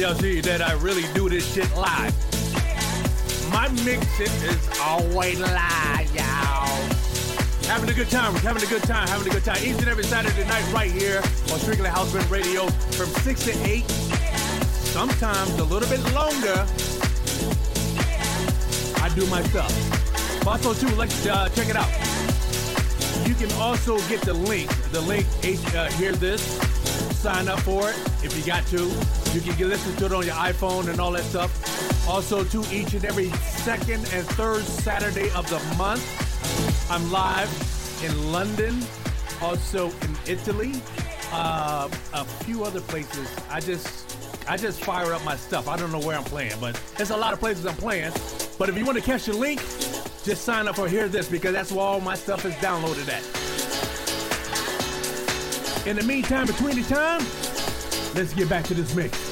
Y'all see that I really do this shit live. My mixing is always live, y'all. Having a good time, having a good time, having a good time. Each and every Saturday night right here on Strictly House Band Radio from 6 to 8. Sometimes a little bit longer. I do my stuff. Also, too, let's uh, check it out. You can also get the link. The link, uh, hear this, sign up for it if you got to. You can listen to it on your iPhone and all that stuff. Also, to each and every second and third Saturday of the month, I'm live in London, also in Italy, uh, a few other places. I just, I just fire up my stuff. I don't know where I'm playing, but there's a lot of places I'm playing. But if you want to catch the link, just sign up for Hear This because that's where all my stuff is downloaded at. In the meantime, between the time, let's get back to this mix.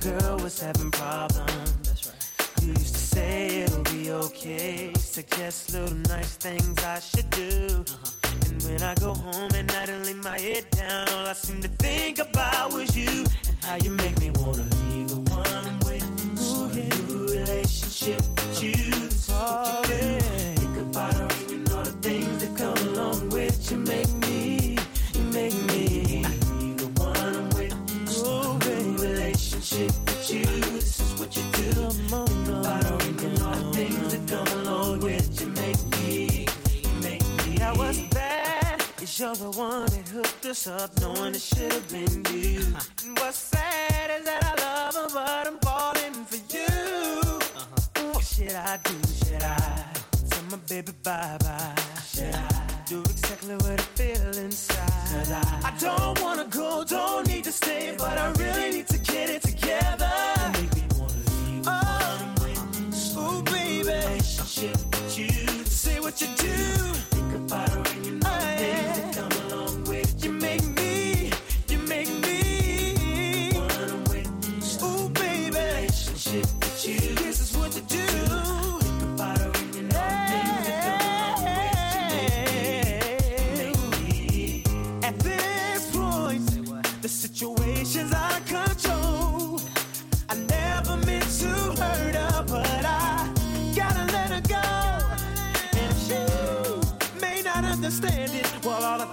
girl was having what's up knowing it should have been you. Uh-huh. And what's sad is that I love her, but I'm falling for you. Uh-huh. What should I do? Should I tell my baby bye bye? Should I? Well, all the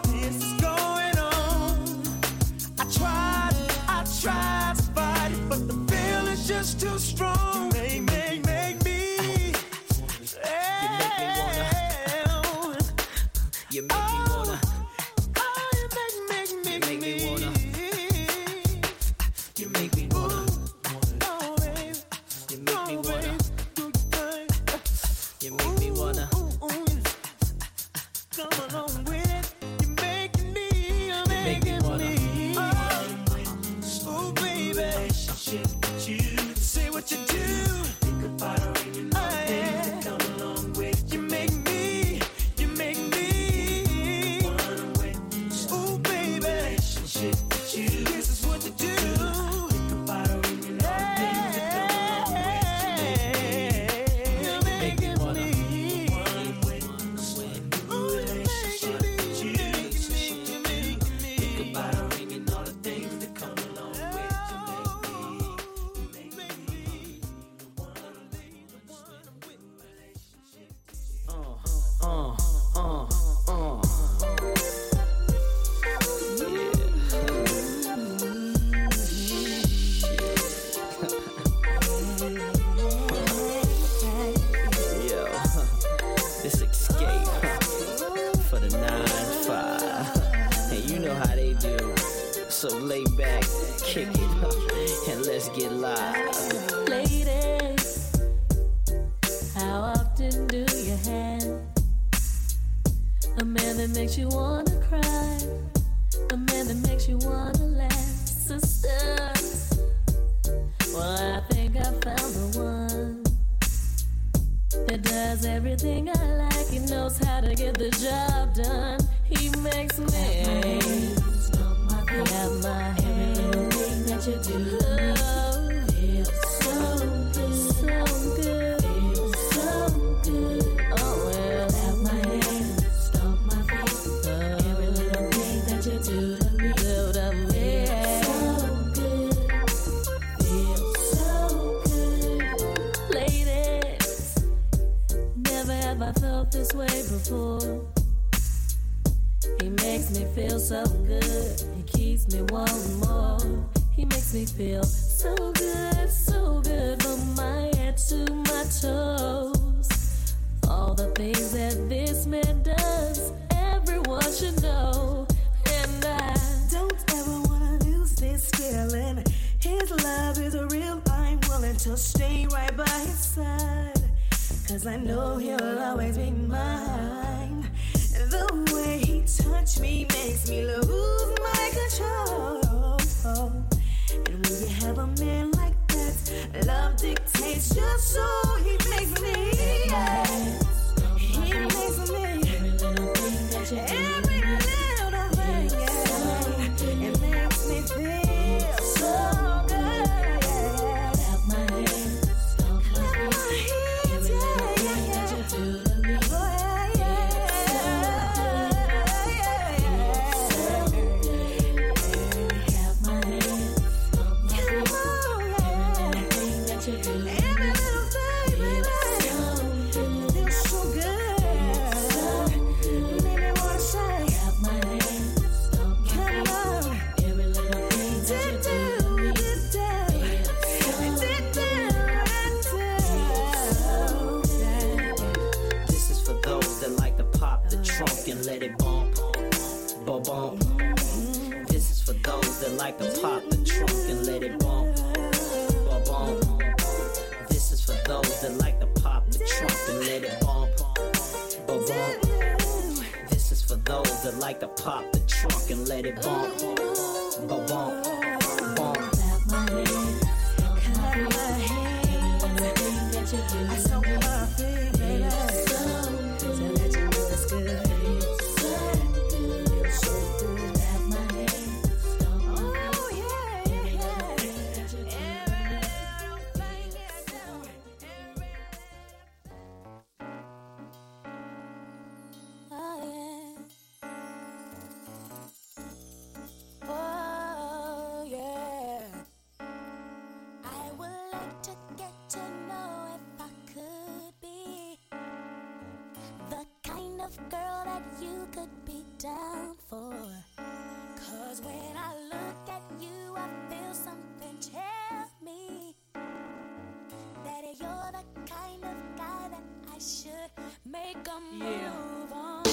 the kind of guy that I should make a Yeah. move on.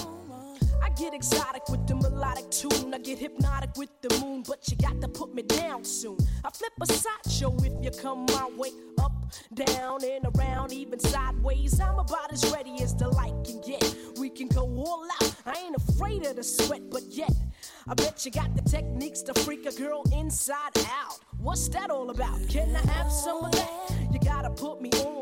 I get exotic with the melodic tune. I get hypnotic with the moon, but you got to put me down soon. I flip a sideshow if you come my way. Up, down, and around, even sideways. I'm about as ready as the light can get. We can go all out. I ain't afraid of the sweat, but yet. I bet you got the techniques to freak a girl inside out. What's that all about? Can I have some of that? You gotta put me on.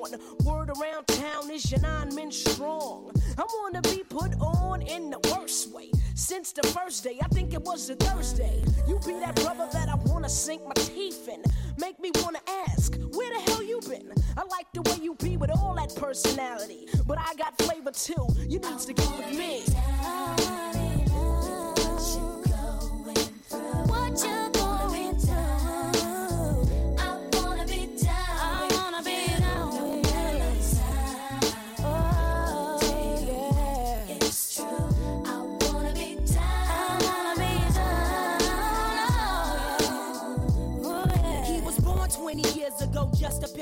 Word around town is your nine men strong. I wanna be put on in the worst way. Since the first day, I think it was a Thursday. You be that brother that I wanna sink my teeth in. Make me wanna ask, where the hell you been? I like the way you be with all that personality. But I got flavor too. You need to get with me. What you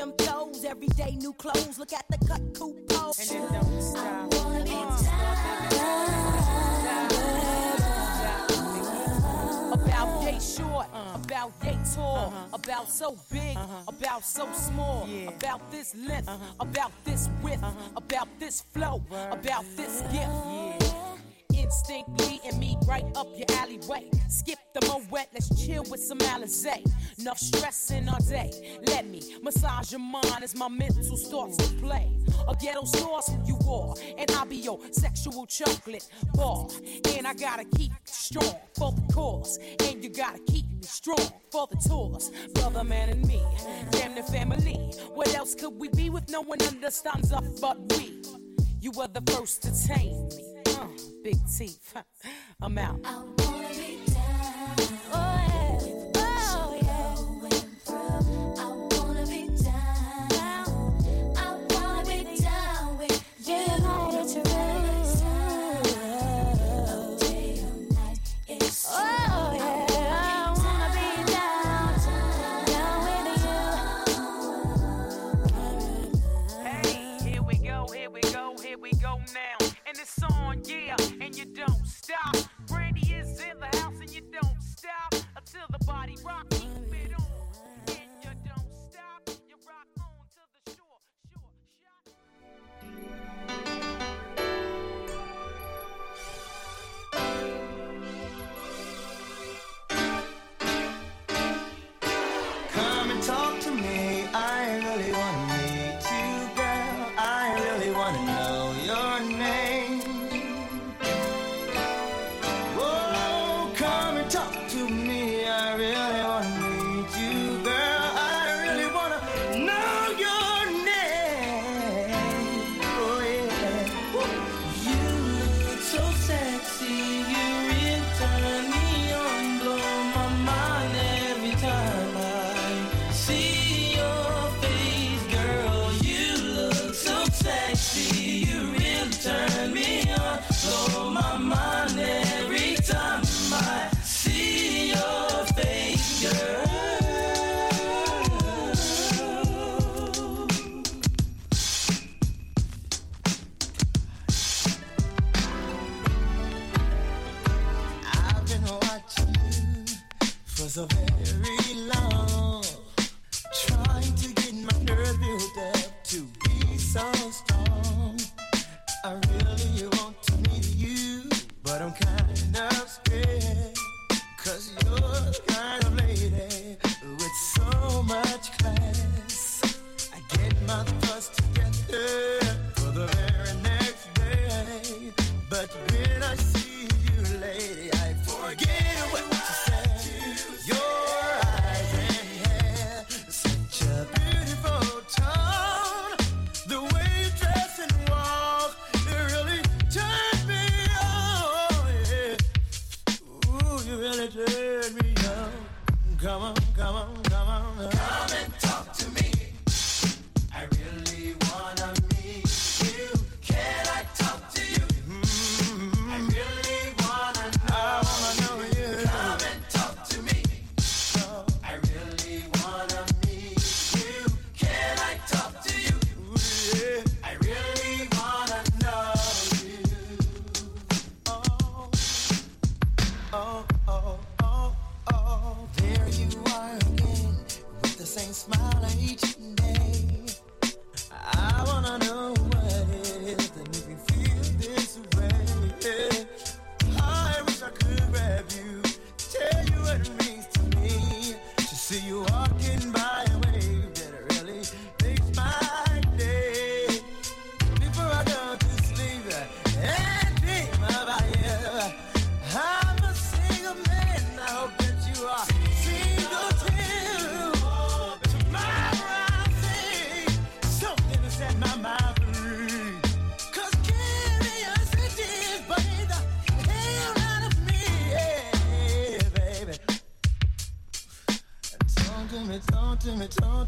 pimp toes. Every day new clothes. Look at the cut. And it don't stop. Wanna be down. About yay short, uh. about yay tall, uh-huh. about so big, uh-huh. about so small, about this length, uh-huh. about this width, about this flow, about this gift. Instantly and me right up your alleyway. Skip the Moët, let's chill with some Alizé. Enough stress in our day. Let me massage your mind as my mental starts to play. A ghetto sauce you are, and I'll be your sexual chocolate bar. And I gotta keep strong for the cause, and you gotta keep me strong for the tours. Brother, man, and me, damn the family. What else could we be with no one understands us but we? You were the first to tame me. Big teeth. (laughs) I'm out.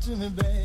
Me, talk to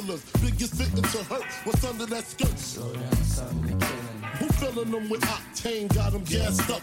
hustlers, biggest victim to hurt. What's under that skirt? Slow down, son, Who filling them with octane? Got them gassed up.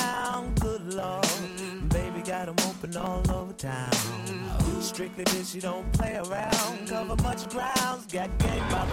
Strictly bitch, you don't play around. Cover much grounds, got game by the